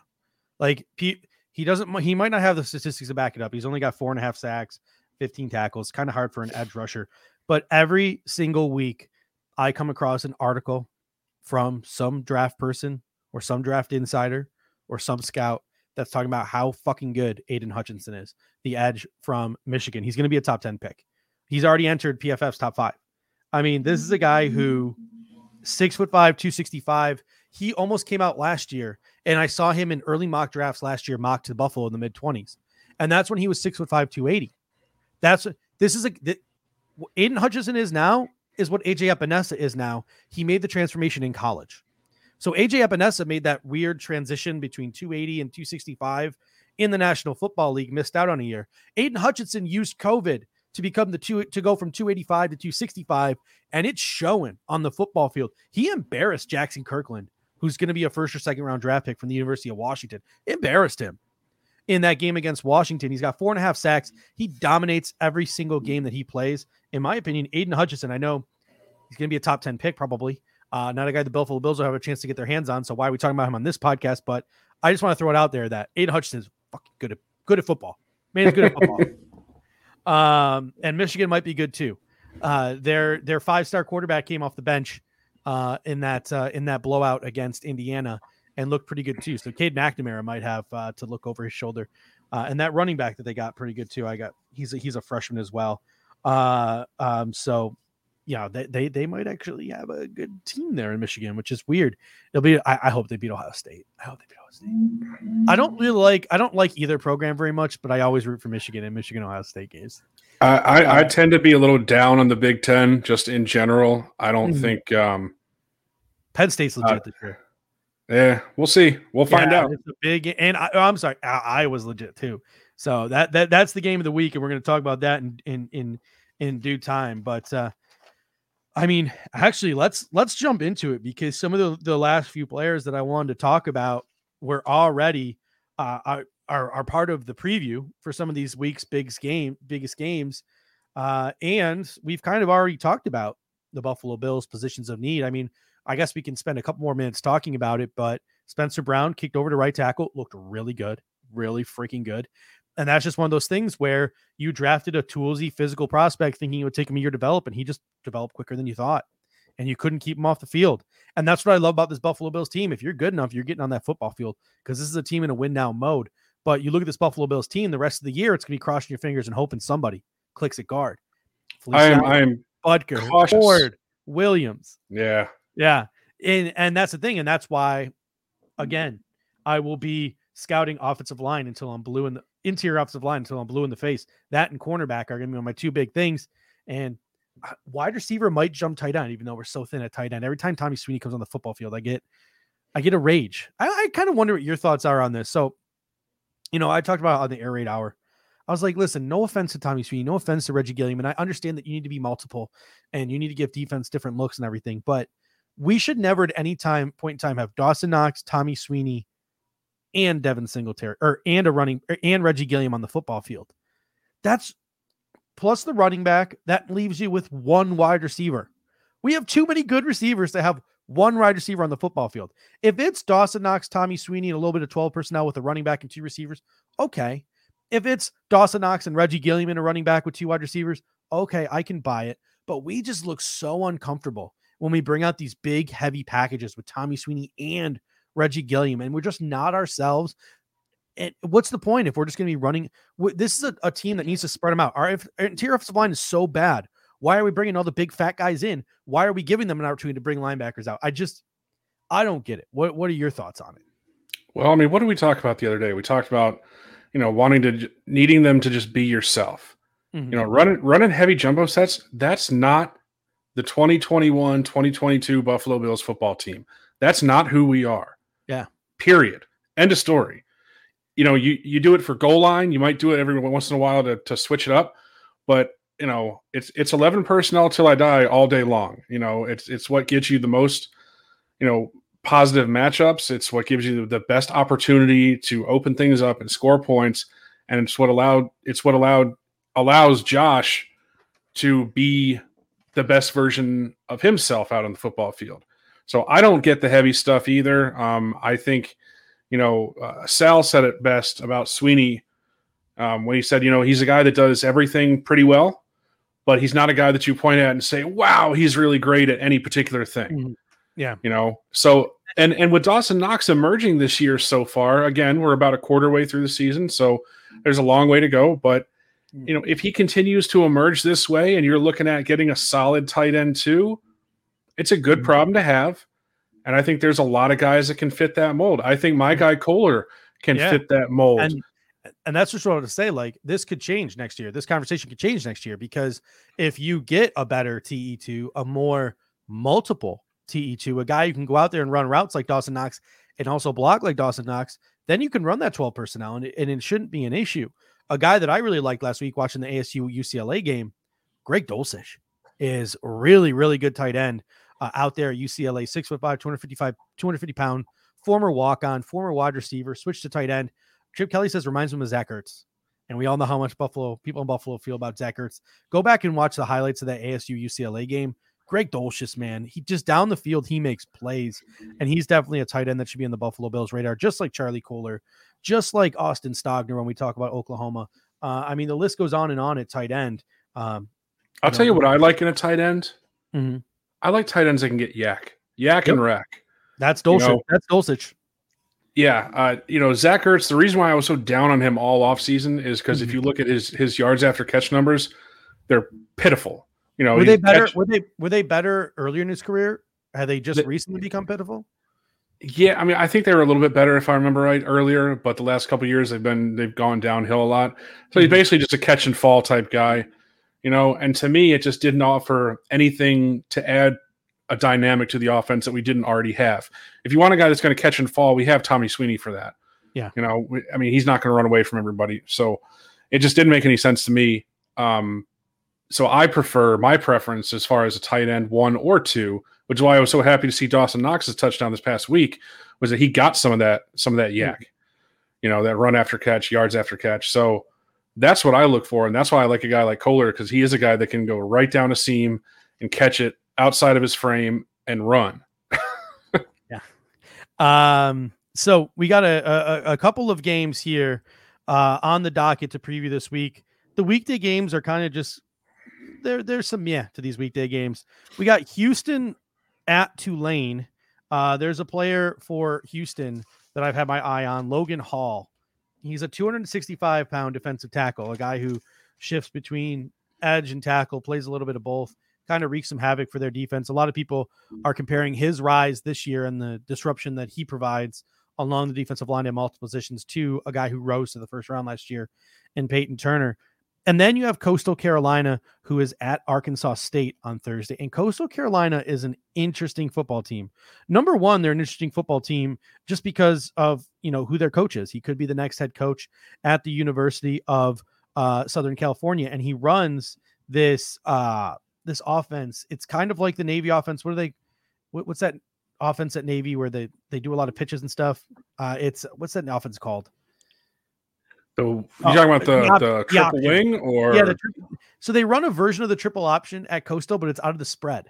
Like, he, doesn't, he might not have the statistics to back it up. He's only got four and a half sacks, 15 tackles, kind of hard for an edge rusher. But every single week, I come across an article from some draft person or some draft insider or some scout that's talking about how fucking good Aiden Hutchinson is, the edge from Michigan. He's going to be a top 10 pick. He's already entered PFF's top five. I mean, this is a guy who six foot five, 265. He almost came out last year, and I saw him in early mock drafts last year, mocked to Buffalo in the mid 20s. And that's when he was six foot five, 280. That's this is a th- what Aiden Hutchinson is now is what AJ Epenesa is now. He made the transformation in college. So AJ Epenesa made that weird transition between 280 and 265 in the National Football League, missed out on a year. Aiden Hutchinson used COVID to become the two to go from 285 to 265, and it's showing on the football field. He embarrassed Jaxson Kirkland, who's going to be a first or second round draft pick from the University of Washington. Embarrassed him in that game against Washington. He's got four and a half sacks. He dominates every single game that he plays. In my opinion, Aiden Hutchinson, I know he's going to be a top 10 pick probably. Uh, not a guy the Buffalo Bills will have a chance to get their hands on. So why are we talking about him on this podcast? But I just want to throw it out there that Aiden Hutchinson is fucking good at good at football. Man is good at football. um, and Michigan might be good too. Uh, their their five star quarterback came off the bench uh, in that uh, in that blowout against Indiana and looked pretty good too. So Cade McNamara might have uh, to look over his shoulder. Uh, and that running back that they got pretty good too. I got he's a, he's a freshman as well. Uh, um, so yeah, they, they they might actually have a good team there in Michigan, which is weird. It'll be. I, I hope they beat Ohio State. I hope they beat Ohio State. I don't really like. I don't like either program very much, but I always root for Michigan and Michigan Ohio State games. I, I, I tend to be a little down on the Big Ten just in general. I don't Mhm. think. Um, Penn State's legit Uh, this year. yeah, we'll see. We'll find Yeah, out. It's a big, and I, I'm sorry, I, I was legit too. So that that that's the game of the week, and we're going to talk about that in in in in due time. But uh I mean, actually, let's let's jump into it because some of the the last few players that I wanted to talk about were already uh are are, part of the preview for some of these weeks' biggest game biggest games, uh, and we've kind of already talked about the Buffalo Bills' positions of need. I mean. I guess we can spend a couple more minutes talking about it, but Spencer Brown kicked over to right tackle, looked really good, really freaking good. And that's just one of those things where you drafted a toolsy physical prospect thinking it would take him a year to develop, and he just developed quicker than you thought. And you couldn't keep him off the field. And that's what I love about this Buffalo Bills team. If you're good enough, you're getting on that football field because this is a team in a win now mode. But you look at this Buffalo Bills team, the rest of the year, it's going to be crossing your fingers and hoping somebody clicks at guard. I am. I am. Boettger, cautious. Ford, Williams. Yeah. Yeah. And and that's the thing. And that's why again, I will be scouting offensive line until I'm blue in the interior offensive line until I'm blue in the face. That and cornerback are gonna be my two big things. And uh, wide receiver might jump tight end, even though we're so thin at tight end. Every time Tommy Sweeney comes on the football field, I get I get a rage. I, I kind of wonder what your thoughts are on this. So, you know, I talked about on the air raid hour. I was like, listen, no offense to Tommy Sweeney, no offense to Reggie Gilliam. And I understand that you need to be multiple and you need to give defense different looks and everything, but we should never at any time point in time have Dawson Knox, Tommy Sweeney, and Devin Singletary or and a running or- and Reggie Gilliam on the football field. That's plus the running back. That leaves you with one wide receiver. We have too many good receivers to have one wide receiver on the football field. If it's Dawson Knox, Tommy Sweeney, and a little bit of 12 personnel with a running back and two receivers, okay. If it's Dawson Knox and Reggie Gilliam and a running back with two wide receivers, okay, I can buy it. But we just look so uncomfortable when we bring out these big, heavy packages with Tommy Sweeney and Reggie Gilliam, and we're just not ourselves. And what's the point if we're just going to be running? This is a, a team that needs to spread them out. Our, if, our interior offensive line is so bad. Why are we bringing all the big fat guys in? Why are we giving them an opportunity to bring linebackers out? I just, I don't get it. What What are your thoughts on it? Well, I mean, what did we talk about the other day? We talked about, you know, wanting to needing them to just be yourself. Mhm. You know, running running heavy jumbo sets, that's not the 2021, 2022 Buffalo Bills football team. That's not who we are. Yeah. Period. End of story. You know, you you do it for goal line, you might do it every once in a while to to switch it up, but you know, it's it's 11 personnel till I die all day long. You know, it's it's what gets you the most, you know, positive matchups. It's what gives you the best opportunity to open things up and score points. And it's what allowed it's what allowed allows Josh to be the best version of himself out on the football field. So I don't get the heavy stuff either. Um, I think, you know, uh, Sal said it best about Sweeney um, when he said, you know, he's a guy that does everything pretty well, but he's not a guy that you point at and say, wow, he's really great at any particular thing. Mhm. Yeah. You know, so and and with Dawson Knox emerging this year so far, again, we're about a quarter way through the season, so there's a long way to go. But you know, if he continues to emerge this way, and you're looking at getting a solid tight end too, it's a good Mhm. problem to have. And I think there's a lot of guys that can fit that mold. I think my guy Kolar can Yeah. fit that mold. And and that's just what I want to say. Like this could change next year. This conversation could change next year because if you get a better TE2, a more multiple TE2, a guy who can go out there and run routes like Dawson Knox and also block like Dawson Knox, then you can run that 12 personnel and it, and it shouldn't be an issue. A guy that I really liked last week watching the ASU UCLA game, Greg Dulcich, is really, really good tight end uh, out there at UCLA, six foot five, 255, 250 pound, former walk on, former wide receiver, switched to tight end. Chip Kelly says reminds him of Zach Ertz. And we all know how much Buffalo people in Buffalo feel about Zach Ertz. Go back and watch the highlights of that ASU UCLA game. Greg Dulcich, man, he just down the field, he makes plays, and he's definitely a tight end that should be in the Buffalo Bills radar, just like Charlie Kolar, just like Austin Stogner when we talk about Oklahoma. Uh, I mean, the list goes on and on at tight end. Um, I'll tell you what I like in a tight end. Mhm. I like tight ends that can get yak, yak and rack. that's You know, that's Dulcich. Yeah, uh, you know Zach Ertz. The reason why I was so down on him all off season is because Mhm. if you look at his his yards after catch numbers, they're pitiful. You know, Were they better? catch- Were they were they better earlier in his career? Had they just The- recently become pitiful? Yeah, I mean, I think they were a little bit better if I remember right earlier, but the last couple of years they've been they've gone downhill a lot. So he's Mhm. basically just a catch and fall type guy. you know, and to me, it just didn't offer anything to add a dynamic to the offense that we didn't already have. If you want a guy that's going to catch and fall, we have Tommy Sweeney for that. Yeah. You know, we, I mean, he's not going to run away from everybody. So it just didn't make any sense to me. Um, so I prefer my preference as far as a tight end one or two, which is why I was so happy to see Dawson Knox's touchdown this past week was that he got some of that, some of that yak, you know, that run after catch, yards after catch. So that's what I look for. And that's why I like a guy like Kolar because he is a guy that can go right down a seam and catch it outside of his frame and run. yeah. Um, so we got a, a, a couple of games here uh, on the docket to preview this week. The weekday games are kind of just there. There's some yeah to these weekday games. We got Houston at Tulane. Uh, there's a player for Houston that I've had my eye on, Logan Hall. He's a 265 pound defensive tackle, a guy who shifts between edge and tackle, plays a little bit of both, kind of wreaks some havoc for their defense. A lot of people are comparing his rise this year and the disruption that he provides along the defensive line in multiple positions to a guy who rose to the first round last year in Peyton Turner. And then you have Coastal Carolina, who is at Arkansas State on Thursday. And Coastal Carolina is an interesting football team. Number one, they're an interesting football team just because of you know who their coach is. He could be the next head coach at the University of uh, Southern California, and he runs this uh, this offense. It's kind of like the Navy offense. What are they? What, what's that offense at Navy where they they do a lot of pitches and stuff? Uh, it's what's that offense called? So you oh, talking about the, the, the triple wing or yeah, the tri- so they run a version of the triple option at Coastal, but it's out of the spread,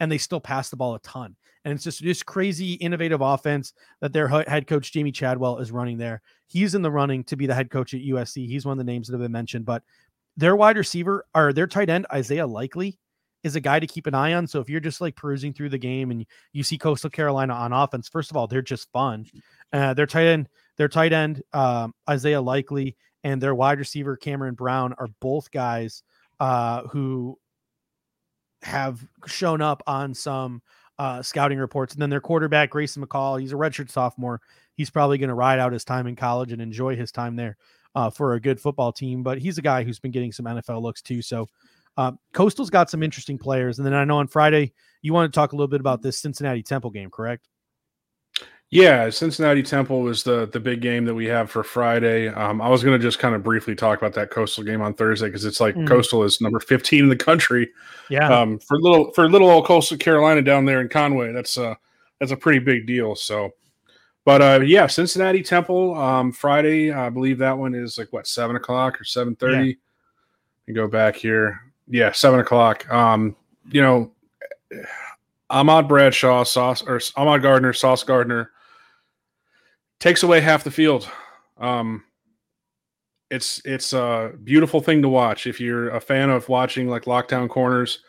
and they still pass the ball a ton. And it's just this crazy innovative offense that their head coach Jamey Chadwell is running there. He's in the running to be the head coach at USC. He's one of the names that have been mentioned, but their wide receiver or their tight end Isaiah Likely is a guy to keep an eye on. So if you're just like perusing through the game and you see Coastal Carolina on offense, first of all, they're just fun. Uh, their tight end their tight end, um, Isaiah Likely, and their wide receiver, Cameron Brown, are both guys uh, who have shown up on some uh, scouting reports. And then their quarterback, Grayson McCall, he's a redshirt sophomore. He's probably going to ride out his time in college and enjoy his time there uh, for a good football team. But he's a guy who's been getting some NFL looks too. So uh, Coastal's got some interesting players. And then I know on Friday, you want to talk a little bit about this Cincinnati Temple game, correct? Yeah, Cincinnati Temple was the the big game that we have for Friday. Um, I was going to just kind of briefly talk about that Coastal game on Thursday because it's like mm. Coastal is number fifteen in the country. Yeah, um, for little for little old Coastal Carolina down there in Conway, that's a that's a pretty big deal. So, but uh, yeah, Cincinnati Temple um, Friday. I believe that one is like what seven o'clock or seven thirty. Yeah. go back here. Yeah, seven o'clock. Um, you know. Ahmad Bradshaw, Sauce or Ahmad Gardner, Sauce Gardner takes away half the field. Um, it's it's a beautiful thing to watch if you're a fan of watching like lockdown corners.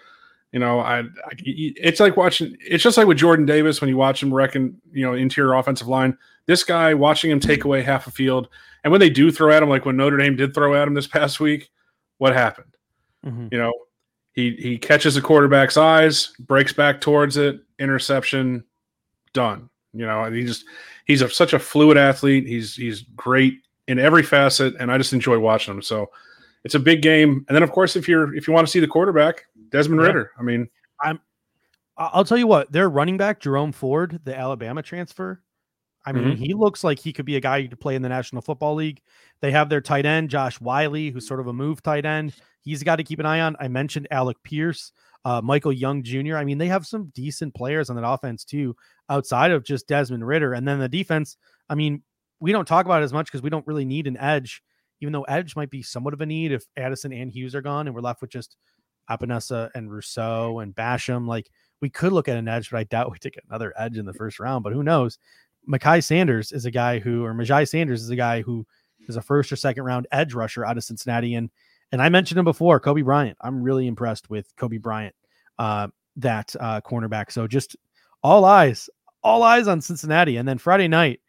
You know, I, I it's like watching. It's just like with Jordan Davis when you watch him wrecking, you know, interior offensive line. This guy watching him take away half a field, and when they do throw at him, like when Notre Dame did throw at him this past week, what happened? Mm-hmm. You know, he he catches the quarterback's eyes, breaks back towards it, interception, done. You know, and he just he's a, such a fluid athlete. He's he's great in every facet, and I just enjoy watching him. So it's a big game. And then, of course, if you're if you want to see the quarterback, Desmond yeah. Ridder. I mean, I'm. I'll tell you what, their running back Jerome Ford, the Alabama transfer. I mean, mm-hmm. he looks like he could be a guy to play in the National Football League. They have their tight end Josh Whyle, who's sort of a move tight end. He's got to keep an eye on. I mentioned Alec Pierce uh, Michael Young Jr. I mean, they have some decent players on that offense too, outside of just Desmond Ridder. And then the defense, I mean, we don't talk about it as much because we don't really need an edge, even though edge might be somewhat of a need if Addison and Hughes are gone and we're left with just Epenesa and Rousseau and Basham. Like we could look at an edge, but I doubt we take another edge in the first round. But who knows? Makai Sanders is a guy who, or Myjai Sanders is a guy who is a first or second round edge rusher out of Cincinnati. And and I mentioned him before, Coby Bryant. I'm really impressed with Coby Bryant, uh, that uh, cornerback. So just all eyes, all eyes on Cincinnati. And then Friday night,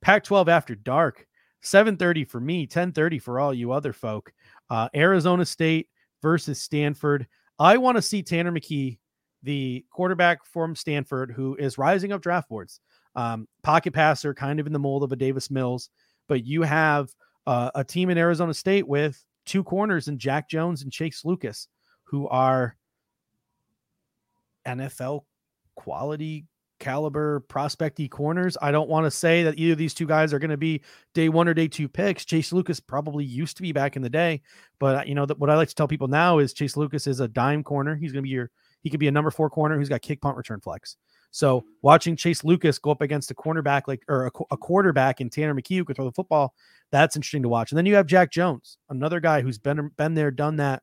Pac-12 after dark, 7:30 for me, 10:30 for all you other folk. Uh, Arizona State versus Stanford. I want to see Tanner McKee, the quarterback from Stanford, who is rising up draft boards. Um, pocket passer, kind of in the mold of a Davis Mills, but you have uh, a team in Arizona State with two corners in Jack Jones and Chase Lucas, who are NFL quality caliber prospecty corners. I don't want to say that either of these two guys are going to be day one or day two picks. Chase Lucas probably used to be back in the day, but you know what I like to tell people now is Chase Lucas is a dime corner. He's going to be your he could be a number four corner who's got kick punt return flex. So watching Chase Lucas go up against a cornerback like or a, a quarterback in Tanner McKee who can throw the football, that's interesting to watch. And then you have Jack Jones, another guy who's been been there, done that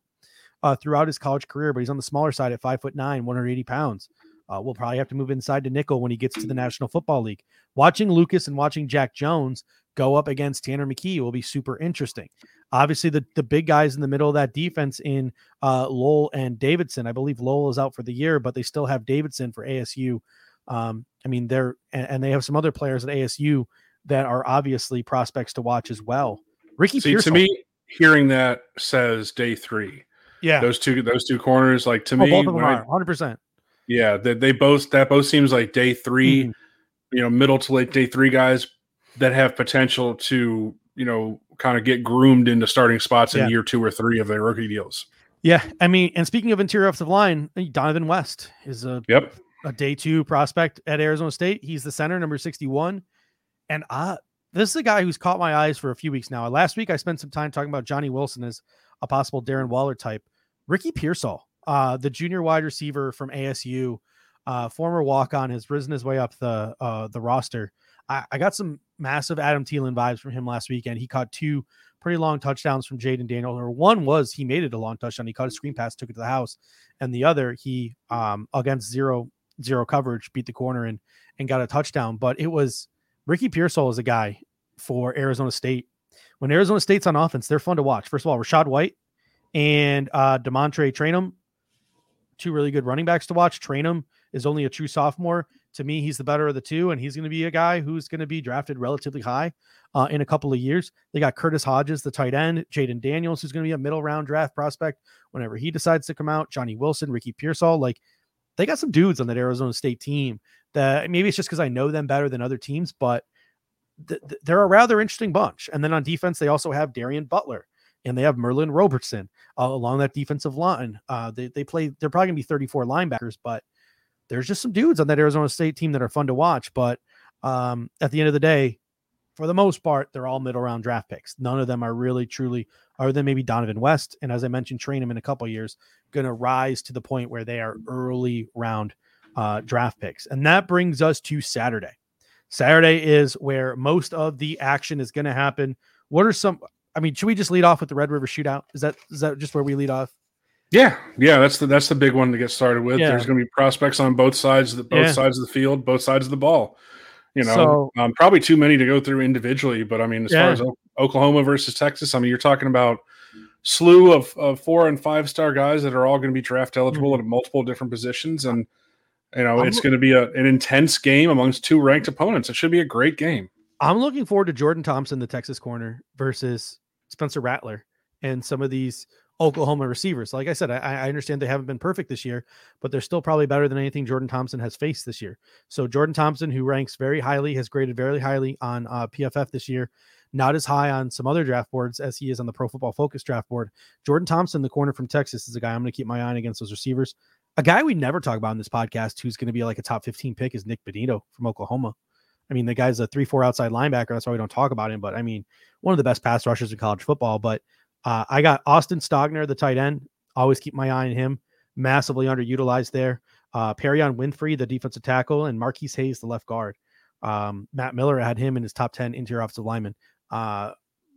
uh, throughout his college career, but he's on the smaller side at five foot nine, 180 pounds. Uh, we'll probably have to move inside to nickel when he gets to the National Football League. Watching Lucas and watching Jack Jones go up against Tanner McKee will be super interesting. Obviously, the, the big guys in the middle of that defense in uh, Lowell and Davidson. I believe Lowell is out for the year, but they still have Davidson for ASU. Um, I mean, they're and, and, they have some other players at ASU that are obviously prospects to watch as well. Ricky See, Pearsall, to me, hearing that says day three. Yeah, those two those two corners, like to oh, me, both of them are 100. percent yeah, they, they both that both seems like day 3 mm-hmm. you know, middle to late day three guys that have potential to, you know, kind of get groomed into starting spots in year two or three of their rookie deals. Yeah, I mean, and speaking of interior offensive line, Dohnovan West is a yep a day two prospect at Arizona State. He's the center, number sixty one, and uh this is a guy who's caught my eyes for a few weeks now. Last week, I spent some time talking about Johnny Wilson as a possible Darren Waller type. Ricky Pearsall uh, the junior wide receiver from ASU, uh, former walk on, has risen his way up the uh, the roster. I, I, got some massive Adam Thielen vibes from him last weekend. He caught two pretty long touchdowns from Jayden Daniel. Or one was he made it a long touchdown. He caught a screen pass, took it to the house, and the other he um, against zero zero coverage beat the corner and and got a touchdown. But it was Ricky Pearsall is a guy for Arizona State. When Arizona State's on offense, they're fun to watch. First of all, Rachaad White and uh, DeaMonte Trayanum two really good running backs to watch. Trayanum is only a true sophomore. To me, he's the better of the two, and he's going to be a guy who's going to be drafted relatively high uh, in a couple of years. They got Curtis Hodges, the tight end, Jayden Daniels, who's going to be a middle round draft prospect whenever he decides to come out. Johnny Wilson, Ricky Pearsall, like they got some dudes on that Arizona State team that maybe it's just because I know them better than other teams, but th- th- they're a rather interesting bunch. And then on defense, they also have Darien Butler, and they have Merlin Robertson uh, along that defensive line. Uh, they they play. They're probably gonna be 34 linebackers, but there's just some dudes on that Arizona State team that are fun to watch. But um, at the end of the day, for the most part, they're all middle round draft picks. None of them are really truly, other than maybe Dohnovan West, and as I mentioned, Trayanum in a couple years, going to rise to the point where they are early round uh, draft picks. And that brings us to Saturday. Saturday is where most of the action is going to happen. What are some? I mean, should we just lead off with the Red River Shootout? Is that is that just where we lead off? Yeah, yeah, that's the that's the big one to get started with. Yeah. There's going to be prospects on both sides of the both yeah. sides of the field, both sides of the ball. You know, so, um, probably too many to go through individually, but I mean, as yeah. far as o- Oklahoma versus Texas, I mean, you're talking about slew of, of four and five star guys that are all going to be draft eligible mm-hmm. at multiple different positions, and you know, I'm, it's going to be a, an intense game amongst two ranked opponents. It should be a great game. I'm looking forward to Jordan Thompson, the Texas corner, versus Spencer Rattler and some of these Oklahoma receivers. Like I said, I, I, understand they haven't been perfect this year, but they're still probably better than anything Jordan Thompson has faced this year. So Jordan Thompson, who ranks very highly, has graded very highly on uh, PFF this year, not as high on some other draft boards as he is on the Pro Football Focus draft board. Jordan Thompson, the corner from Texas, is a guy I'm going to keep my eye on against those receivers. A guy we never talk about in this podcast who's going to be like a top 15 pick is Nik Bonitto from Oklahoma. I mean, the guy's a three, four outside linebacker. That's why we don't talk about him. But I mean, one of the best pass rushers in college football. But uh, I got Austin Stogner, the tight end. Always keep my eye on him. Massively underutilized there. Uh, Perrion Winfrey, the defensive tackle, and Marquis Hayes, the left guard. Um, Matt Miller had him in his top 10 interior offensive lineman. Uh,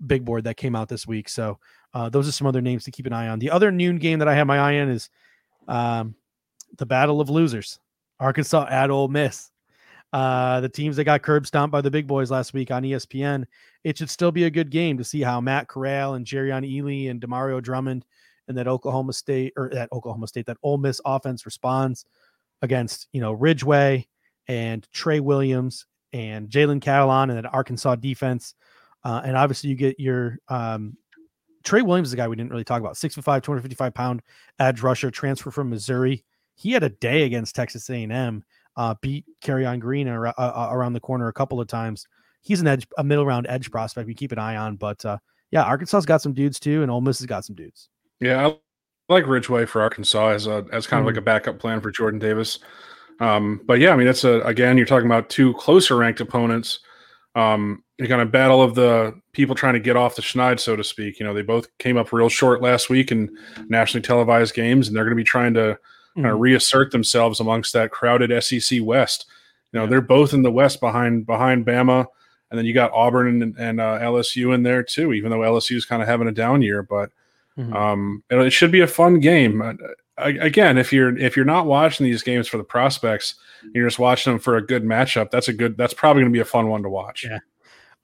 big board that came out this week. So uh, those are some other names to keep an eye on. The other noon game that I have my eye on is um, the Battle of Losers, Arkansas at Ole Miss uh, the teams that got curb stomped by the big boys last week on ESPN. It should still be a good game to see how Matt Corral and Jerrion Ealy and Dontario Drummond and that Oklahoma State or that Oklahoma State that Ole Miss offense responds against you know Ridgeway and Tre Williams and Jalen Catalon and that Arkansas defense. Uh, and obviously you get your um, Tre Williams is a guy we didn't really talk about. Six foot five, 255 pound edge rusher, transfer from Missouri. He had a day against Texas A&M uh, beat Kerrion Green uh, uh, around the corner a couple of times. He's an edge, a middle round edge prospect we keep an eye on, but uh, yeah, Arkansas's got some dudes too, and Ole Miss has got some dudes. Yeah, I like Ridgeway for Arkansas as a as kind of like a backup plan for Jordan Davis. Um, but yeah, I mean that's a again you're talking about two closer ranked opponents. Um, you kind of battle of the people trying to get off the schneid, so to speak. You know, they both came up real short last week in nationally televised games, and they're going to be trying to kind of Mhm. reassert themselves amongst that crowded SEC West. You know, Yeah. they're both in the West behind behind Bama, and then you got Auburn and, and uh, LSU in there too. Even though LSU is kind of having a down year, but Mhm. um, it, it should be a fun game. Uh, I- again, if you're if you're not watching these games for the prospects, and you're just watching them for a good matchup. That's a good. That's probably going to be a fun one to watch. Yeah.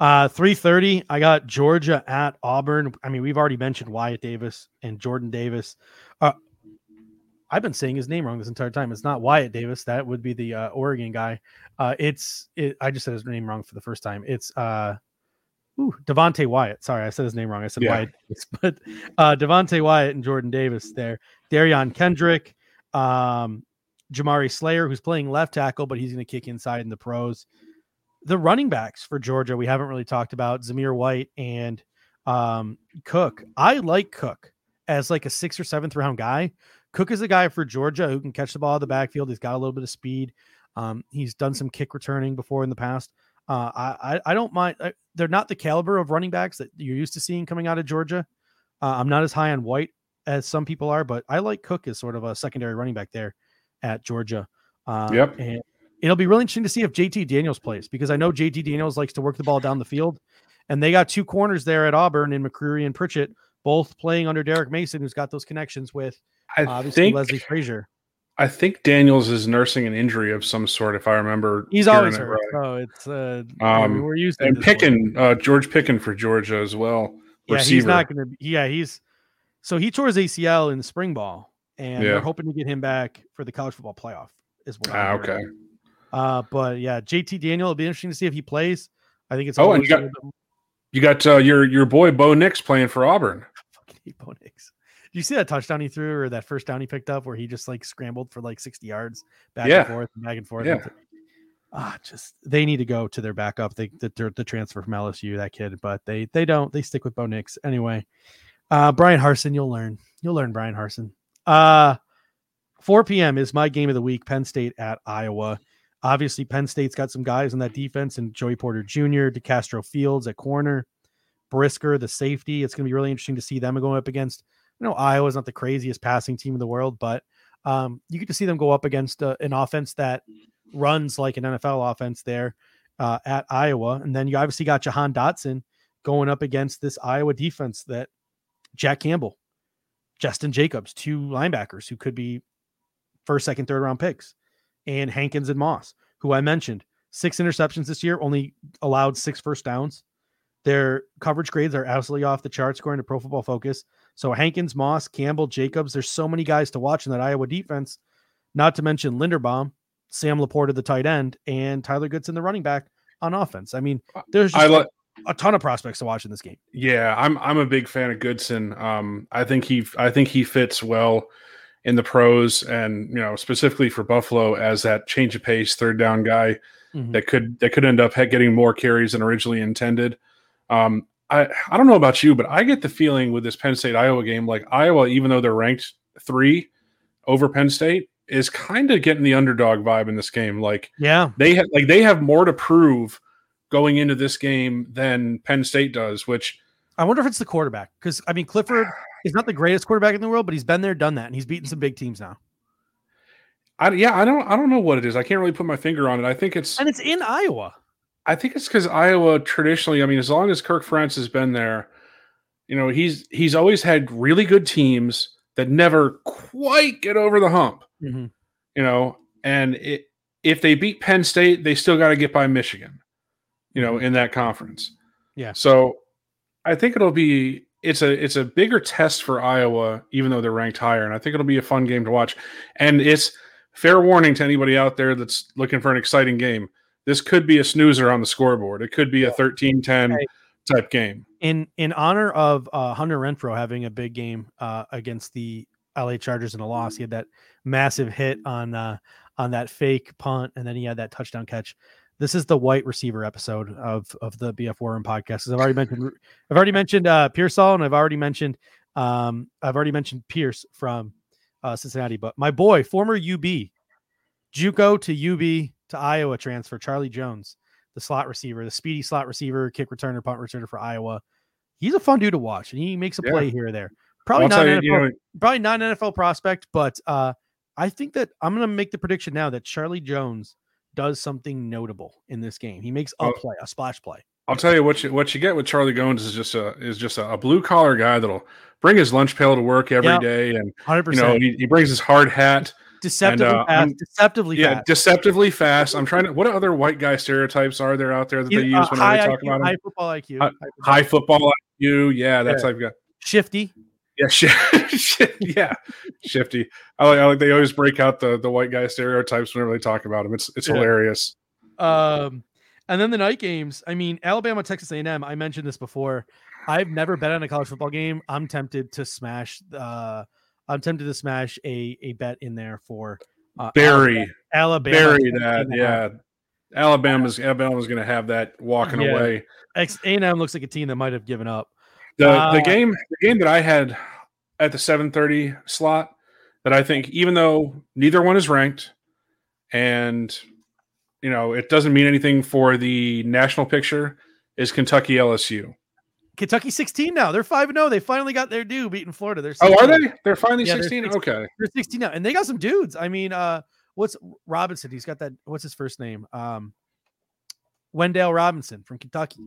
Uh, 330. I got Georgia at Auburn. I mean, we've already mentioned Wyatt Davis and Jordan Davis. I've been saying his name wrong this entire time. It's not Wyatt Davis. That would be the uh, Oregon guy. Uh, it's it, I just said his name wrong for the first time. It's uh, ooh, Devonte Wyatt. Sorry, I said his name wrong. I said Yeah. Wyatt, Davis, but uh, Devonte Wyatt and Jordan Davis there. Derion Kendrick, um, Jamaree Salyer, who's playing left tackle, but he's going to kick inside in the pros. The running backs for Georgia, we haven't really talked about Zamir White and um, Cook. I like Cook as like a sixth or seventh round guy. Cook is a guy for Georgia who can catch the ball out of the backfield. He's got a little bit of speed. Um, he's done some kick returning before in the past. Uh, I, I I don't mind. I, they're not the caliber of running backs that you're used to seeing coming out of Georgia. Uh, I'm not as high on White as some people are, but I like Cook as sort of a secondary running back there at Georgia. Uh, Yep. And it'll be really interesting to see if JT Daniels plays because I know JT Daniels likes to work the ball down the field, and they got two corners there at Auburn in McCreary and Pritchett, both playing under Derek Mason, who's got those connections with I obviously think Leslie Frazier. I think Daniels is nursing an injury of some sort, if I remember. He's always it hurt, right. so it's uh, Um, we're used to And. Pickens, uh, George Pickens for Georgia as well. Yeah, he's not going to. Yeah, he's so he tore his ACL in the spring ball, and Yeah. they're hoping to get him back for the college football playoff. Is what. Ah, okay. Uh, but yeah, JT Daniel. It'll be interesting to see if he plays. I think it's Oh, and always you got- You got uh, your your boy Bo Nix playing for Auburn. fucking hate Bo Nix. Do you see that touchdown he threw or that first down he picked up where he just like scrambled for like 60 yards back Yeah. and forth and back and forth? Yeah. Ah, just they need to go to their backup. They the, the, the transfer from LSU, that kid, but they they don't. They stick with Bo Nix anyway. Uh, Bryan Harsin, you'll learn. You'll learn Bryan Harsin. Uh, 4 p.m. is my game of the week. Penn State at Iowa. Obviously, Penn State's got some guys on that defense, and Joey Porter Jr., DeCastro Fields at corner, Brisker, the safety. It's going to be really interesting to see them going up against. You know, Iowa's not the craziest passing team in the world, but um, you get to see them go up against uh, an offense that runs like an NFL offense there uh, at Iowa. And then you obviously got Jahan Dotson going up against this Iowa defense that Jack Campbell, Jestin Jacobs, two linebackers who could be first, second, third round picks, and Hankins and Moss, who I mentioned, six interceptions this year, only allowed six first downs. Their coverage grades are absolutely off the charts, according to Pro Football Focus. So Hankins, Moss, Campbell, Jacobs, there's so many guys to watch in that Iowa defense. Not to mention Linderbaum, Sam Laporta, the tight end, and Tyler Goodson, the running back on offense. I mean, there's just like. a ton of prospects to watch in this game. Yeah, I'm I'm a big fan of Goodson. Um, I think he I think he fits well in the pros, and you know specifically for Buffalo as that change of pace third down guy Mhm. that could that could end up getting more carries than originally intended. Um, I I don't know about you, but I get the feeling with this Penn State Iowa game, like Iowa, even though they're ranked three over Penn State, is kind of getting the underdog vibe in this game. Like Yeah. they have like they have more to prove going into this game than Penn State does, which I wonder if it's the quarterback because I mean Clifford is not the greatest quarterback in the world, but he's been there, done that, and he's beaten some big teams now. I yeah, I don't I don't know what it is. I can't really put my finger on it. I think it's And it's in Iowa. I think it's because Iowa traditionally, I mean, as long as Kirk Ferentz has been there, you know, he's he's always had really good teams that never quite get over the hump. Mhm. You know, and it, if they beat Penn State, they still got to get by Michigan. You know, in that conference. Yeah. So I think it'll be it's a it's a bigger test for Iowa, even though they're ranked higher, and I think it'll be a fun game to watch. And it's fair warning to anybody out there that's looking for an exciting game. This could be a snoozer on the scoreboard. It could be a 13-10 Right. type game. In in honor of uh, Hunter Renfrow having a big game uh, against the LA Chargers in a loss, he had that massive hit on uh, on that fake punt, and then he had that touchdown catch. this is the white receiver episode of of the BF Warren Room podcast. I've already mentioned I've already mentioned uh Pearsall and I've already mentioned um I've already mentioned Pierce from uh, Cincinnati, but my boy, former UB, JUCO to UB to Iowa transfer, Charlie Jones, the slot receiver, the speedy slot receiver, kick returner, punt returner for Iowa. He's a fun dude to watch, and he makes a Yeah. play here or there. Probably not tell an you, NFL, you know, probably not an NFL prospect, but uh, I think that I'm going to make the prediction now that Charlie Jones does something notable in this game. He makes a play, a splash play. I'll tell you what you what you get with Charlie Jones is just a is just a, a blue collar guy that'll bring his lunch pail to work every day, Yeah. and Hundred you know he, he brings his hard hat. Deceptively uh, fast. I'm- Deceptively Yeah, fast. deceptively fast. I'm trying to. What other white guy stereotypes are there out there that they use uh, when they talk IQ, about him? high football IQ, High- high football IQ. Yeah, that's Yeah. I've got. shifty. Yeah, shi- yeah, shifty. I like, I like. They always break out the the white guy stereotypes whenever they talk about him. It's it's Yeah. hilarious. Um, and then the night games. I mean, Alabama, Texas A&M. I mentioned this before. I've never bet on a college football game. I'm tempted to smash. Uh, I'm tempted to smash a a bet in there for uh, Bury, Alabama. Alabama that. 10 and a half. Yeah, Alabama's Alabama's going to have that walking Yeah. away. X A&M looks like a team that might have given up. The Uh, the game the game that I had at the 7:30 slot that I think even though neither one is ranked and you know it doesn't mean anything for the national picture is Kentucky LSU. Kentucky 16 now. They're 5 and 0. They finally got their due beating Florida. They're Oh, are they? They're finally Yeah, they're 16. 16. Okay. They're 16 now. And they got some dudes. I mean, uh what's Robinson? He's got that what's his first name? Um Wan'Dale Robinson from Kentucky.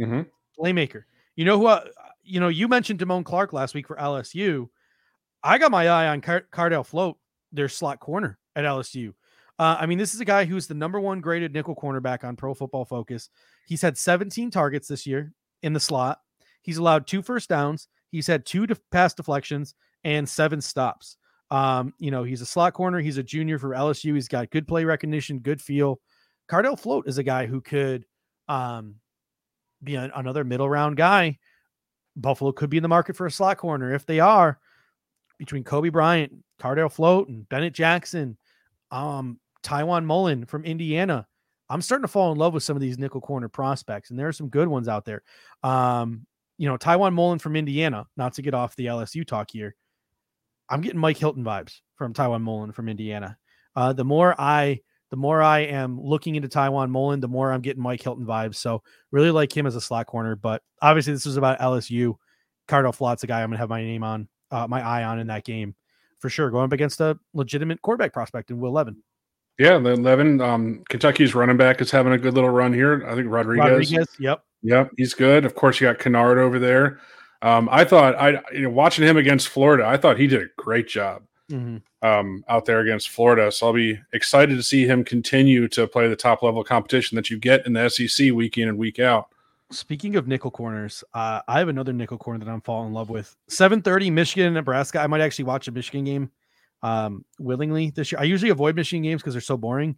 Mhm. playmaker. You know who? Uh, you know, you mentioned Damone Clark last week for LSU. I got my eye on Car- Cardell Flott, their slot corner at LSU. Uh, I mean, this is a guy who's the number one graded nickel cornerback on Pro Football Focus. He's had 17 targets this year in the slot. He's allowed two first downs. He's had two def- pass deflections and seven stops. Um, you know, he's a slot corner. He's a junior for LSU. He's got good play recognition, good feel. Cardell Flott is a guy who could um, be an, another middle round guy. Buffalo could be in the market for a slot corner. If they are, between Coby Bryant, Cardell Flott, and Bennett Jackson, um, Tiawan Mullen from Indiana, I'm starting to fall in love with some of these nickel corner prospects, and there are some good ones out there. Um, you know, Tiawan Mullen from Indiana, not to get off the LSU talk here. I'm getting Mike Hilton vibes from Tiawan Mullen from Indiana. Uh, the more I the more I am looking into Tiawan Mullen, the more I'm getting Mike Hilton vibes. So really like him as a slot corner. But obviously, this is about LSU. Cardell Flott's a guy I'm gonna have my name on, uh, my eye on in that game for sure. Going up against a legitimate quarterback prospect in Will Levis. Yeah, the 11 um Kentucky's running back is having a good little run here. I think Rodriguez. Rodriguez, yep. Yep, he's good. Of course, you got Kinnard over there. Um, I thought I you know watching him against Florida, I thought he did a great job Mhm. um, out there against Florida. So I'll be excited to see him continue to play the top level competition that you get in the SEC week in and week out. Speaking of nickel corners, uh, I have another nickel corner that I'm falling in love with. 7:30 Michigan and Nebraska. I might actually watch a Michigan game um, willingly this year. I usually avoid Michigan games because they're so boring.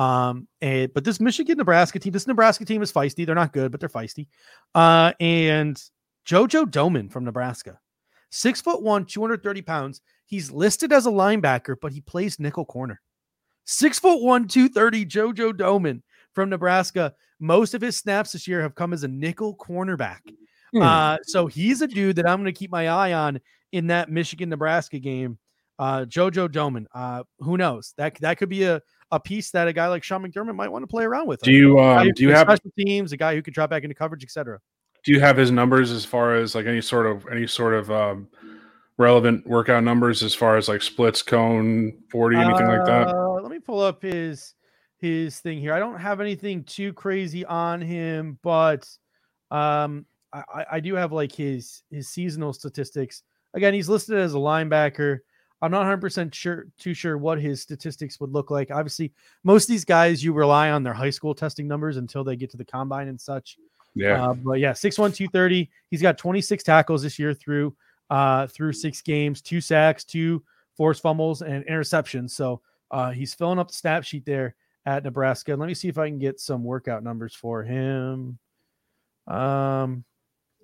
Um, and but this Michigan Nebraska team, this Nebraska team is feisty. They're not good, but they're feisty. Uh, and JoJo Domann from Nebraska, six foot one, 230 pounds. He's listed as a linebacker, but he plays nickel corner. Six foot one, 230, JoJo Domann from Nebraska. Most of his snaps this year have come as a nickel cornerback. Hmm. Uh, so he's a dude that I'm going to keep my eye on in that Michigan Nebraska game. Uh, JoJo Domann. Uh, who knows? That that could be a, a piece that a guy like Sean McDermott might want to play around with. Do you um, do you have special teams? A guy who could drop back into coverage, etc. do you have his numbers as far as like any sort of any sort of um, relevant workout numbers as far as like splits, cone, forty, anything like that? Uh, Let me pull up his his thing here. I don't have anything too crazy on him, but um, I, I- I do have like his his seasonal statistics. Again, he's listed as a linebacker. I'm not 100 percent sure too sure what his statistics would look like. Obviously, most of these guys you rely on their high school testing numbers until they get to the combine and such. Yeah, Uh, but yeah, 6'1, 230. He's got 26 tackles this year through uh through six games, two sacks, two forced fumbles, and interceptions. So uh he's filling up the snap sheet there at Nebraska. Let me see if I can get some workout numbers for him. Um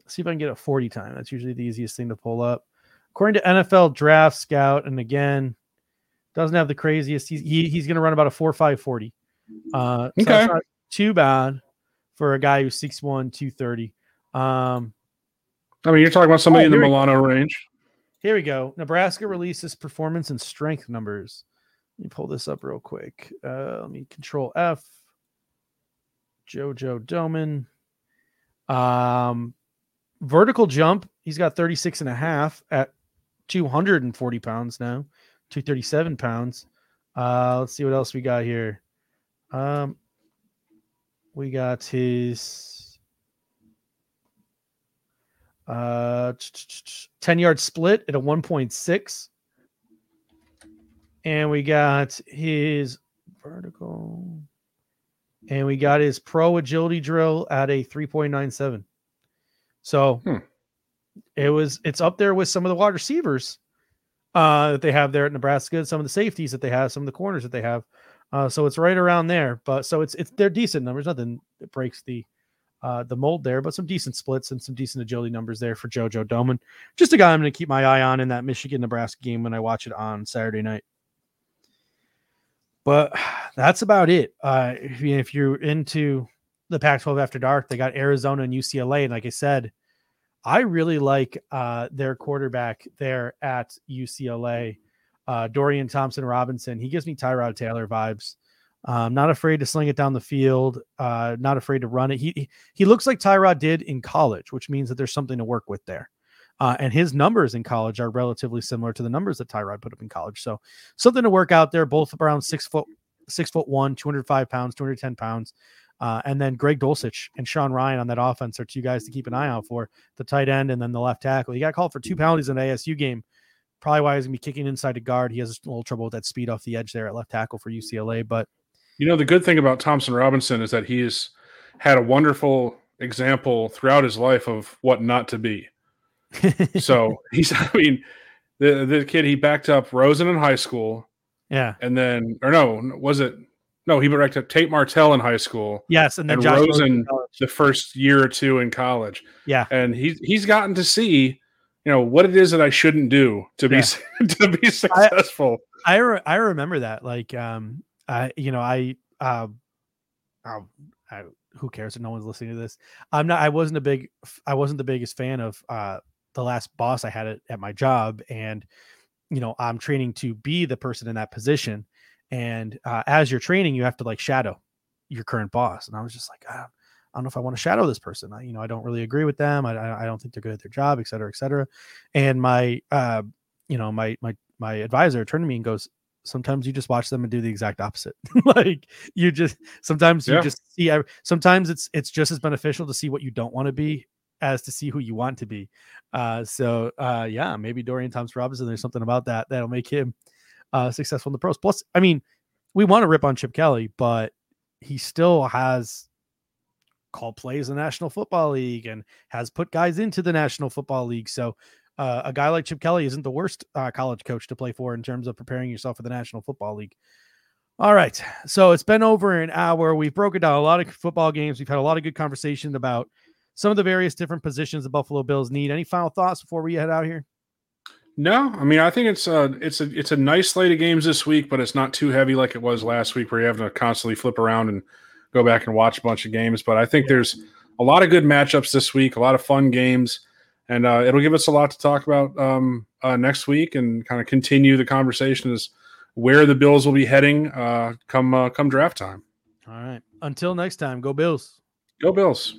see if I can get a 40 time. That's usually the easiest thing to pull up. According to NFL Draft Scout, and again, doesn't have the craziest. He's he, he's going to run about a four five forty. Uh, so Okay. too bad for a guy who's 6'1, 230. Um, I mean, you're talking about somebody Oh, in the we- Milano range. here we go. Nebraska releases performance and strength numbers. Let me pull this up real quick. Uh, let me control F. JoJo Domann. Um, vertical jump. He's got 36 and a half at 240 pounds now, 237 pounds. Uh, let's see what else we got here. Um, we got his uh 10 yard split at a 1.6 and we got his vertical and we got his pro agility drill at a 3.97 so Hmm. It was it's up there with some of the wide receivers uh that they have there at nebraska some of the safeties that they have some of the corners that they have uh so it's right around there but so it's it's they're decent numbers nothing that breaks the uh, the mold there, but some decent splits and some decent agility numbers there for JoJo Domann. Just a guy I'm going to keep my eye on in that Michigan Nebraska game when I watch it on Saturday night. But that's about it. Uh, if, you, if you're into the Pac 12 after dark, they got Arizona and UCLA. And like I said, I really like uh, their quarterback there at UCLA, uh, Dorian Thompson Robinson. He gives me Tyrod Taylor vibes. Um, not afraid to sling it down the field. Uh, not afraid to run it. He he- looks like Tyrod did in college, which means that there's something to work with there. Uh, and his numbers in college are relatively similar to the numbers that Tyrod put up in college. So something to work out there. Both around six foot, six foot one, 205 pounds, 210 pounds. Uh, and then Greg Dulcich and Sean Rhyan on that offense are two guys to keep an eye out for the tight end and then the left tackle. He got called for two penalties in the ASU game. Probably why he's gonna be kicking inside the guard. He has a little trouble with that speed off the edge there at left tackle for UCLA. But You know, the good thing about Thompson Robinson is that he's had a wonderful example throughout his life of what not to be. So he's, I mean, the the kid he backed up Rosen in high school, yeah, and then or no, was it? No, he backed up Tate Martell in high school. yes, and then And Josh Rosen the first year or two in college. Yeah. and he's he's gotten to see, you know, what it is that I shouldn't do to be Yeah. to be successful. I re- I remember that. Like, um, I you know I uh, um, I, who cares if no one's listening to this? I'm not. I wasn't a big. I wasn't the biggest fan of uh the last boss I had at, at my job, and you know I'm training to be the person in that position, and uh, as you're training, you have to like shadow your current boss, and I was just like. Ah, I don't know if I want to shadow this person. I, you know, I don't really agree with them. I, I don't think they're good at their job, et cetera, et cetera. And my, uh, you know, my my my advisor turned to me and goes, sometimes you just watch them and do the exact opposite. like you just sometimes you just see. Sometimes it's it's just as beneficial to see what you don't want to be as to see who you want to be. Uh, so uh, yeah, maybe Dorian Thompson Robinson. There's something about that that'll make him uh, successful in the pros. Plus, I mean, we want to rip on Chip Kelly, but he still has called plays in the National Football League and has put guys into the National Football League. So uh, a guy like Chip Kelly isn't the worst uh, college coach to play for in terms of preparing yourself for the National Football League. All right. So it's been over an hour. We've broken down a lot of football games. We've had a lot of good conversation about some of the various different positions the Buffalo Bills need. Any final thoughts before we head out here? No, I mean I think it's a it's a it's a nice slate of games this week, but it's not too heavy like it was last week, where you have to constantly flip around and go back and watch a bunch of games. But I think there's a lot of good matchups this week, a lot of fun games, and uh, it'll give us a lot to talk about um, uh, next week and kind of continue the conversation as where the Bills will be heading uh, come uh, come draft time. All right. Until next time, go Bills. Go Bills!